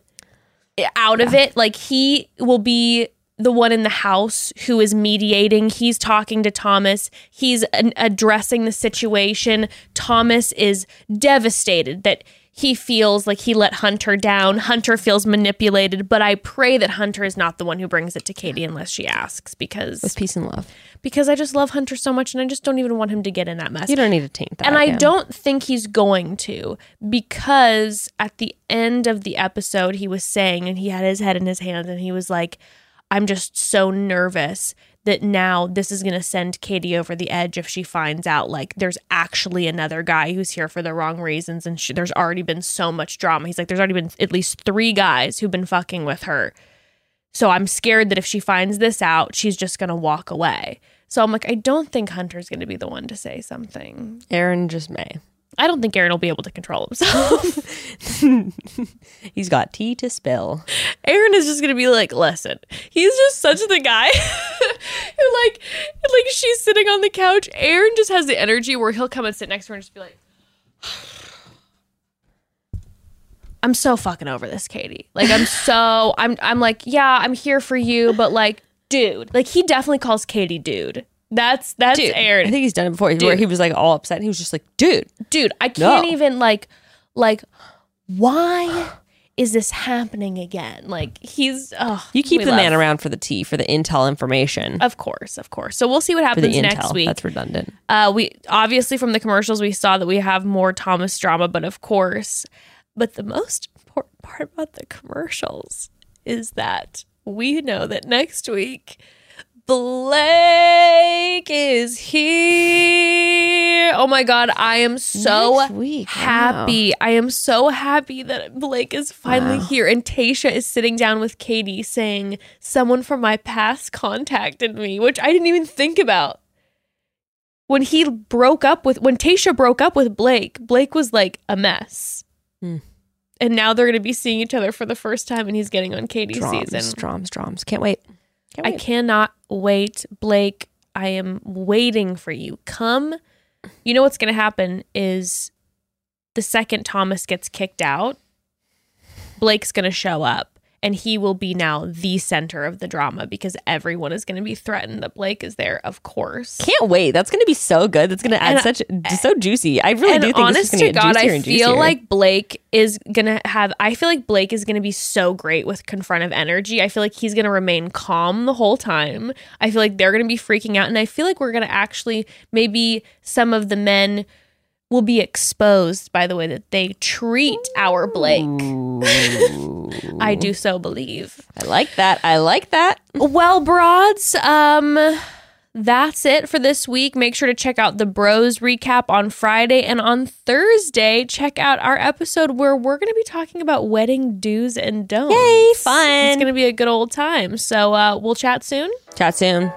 out of it. Like he will be the one in the house who is mediating. He's talking to Thomas. He's an- addressing the situation. Thomas is devastated that he feels like he let Hunter down. Hunter feels manipulated, but I pray that Hunter is not the one who brings it to Katie unless she asks because with peace and love. because I just love Hunter so much and I just don't even want him to get in that mess. You don't need to taint that. And I yeah. don't think he's going to because at the end of the episode, he was saying, and he had his head in his hands, and he was like, I'm just so nervous that now this is going to send Katie over the edge if she finds out like there's actually another guy who's here for the wrong reasons. And she, there's already been so much drama. He's like, there's already been at least three guys who've been fucking with her. So I'm scared that if she finds this out, she's just going to walk away. So I'm like, I don't think Hunter's going to be the one to say something. Aaron just may. I don't think Aaron will be able to control himself. He's got tea to spill. Aaron is just gonna be like, listen, he's just such the guy who like like she's sitting on the couch. Aaron just has the energy where he'll come and sit next to her and just be like I'm so fucking over this, Katie. Like I'm so I'm I'm like, yeah, I'm here for you, but like, dude. Like he definitely calls Katie dude. That's that's Dude, Aaron. I think he's done it before. Where he was like all upset. He was just like, dude, dude i can't No. even like like why is this happening again like he's oh you keep we the man around for the tea, for the intel information. of course of course so we'll see what for the happens intel. next week That's redundant. uh we obviously from the commercials we saw that we have more thomas drama but of course but the most important part about the commercials is that we know that next week Blake is here. Oh my god, I am so week, wow. happy. I am so happy that Blake is finally Wow. here and Tayshia is sitting down with Katie saying someone from my past contacted me, which I didn't even think about. When he broke up with when Tayshia broke up with Blake, Blake was like a mess. Hmm. And now they're going to be seeing each other for the first time and he's getting on Katie's Drums, season. drums, drums. Can't wait. Can't I cannot wait, Blake. I am waiting for you. Come. You know what's going to happen is the second Thomas gets kicked out, Blake's going to show up and he will be now the center of the drama because everyone is going to be threatened that Blake is there, of course. Can't wait. That's going to be so good. That's going to add And- such so juicy. I really do think honest this is to going to God, I feel juicier. like Blake is gonna have. I feel like Blake is gonna be so great with confrontive energy. I feel like he's gonna remain calm the whole time. I feel like they're gonna be freaking out, and I feel like we're gonna actually maybe some of the men will be exposed by the way that they treat our Blake. I do so believe. I like that. I like that. Well, broads, um that's it for this week. Make sure to check out the Bros recap on Friday and on Thursday, check out our episode where we're going to be talking about wedding do's and don'ts. Yay, fun. It's going to be a good old time. So, uh we'll chat soon. Chat soon.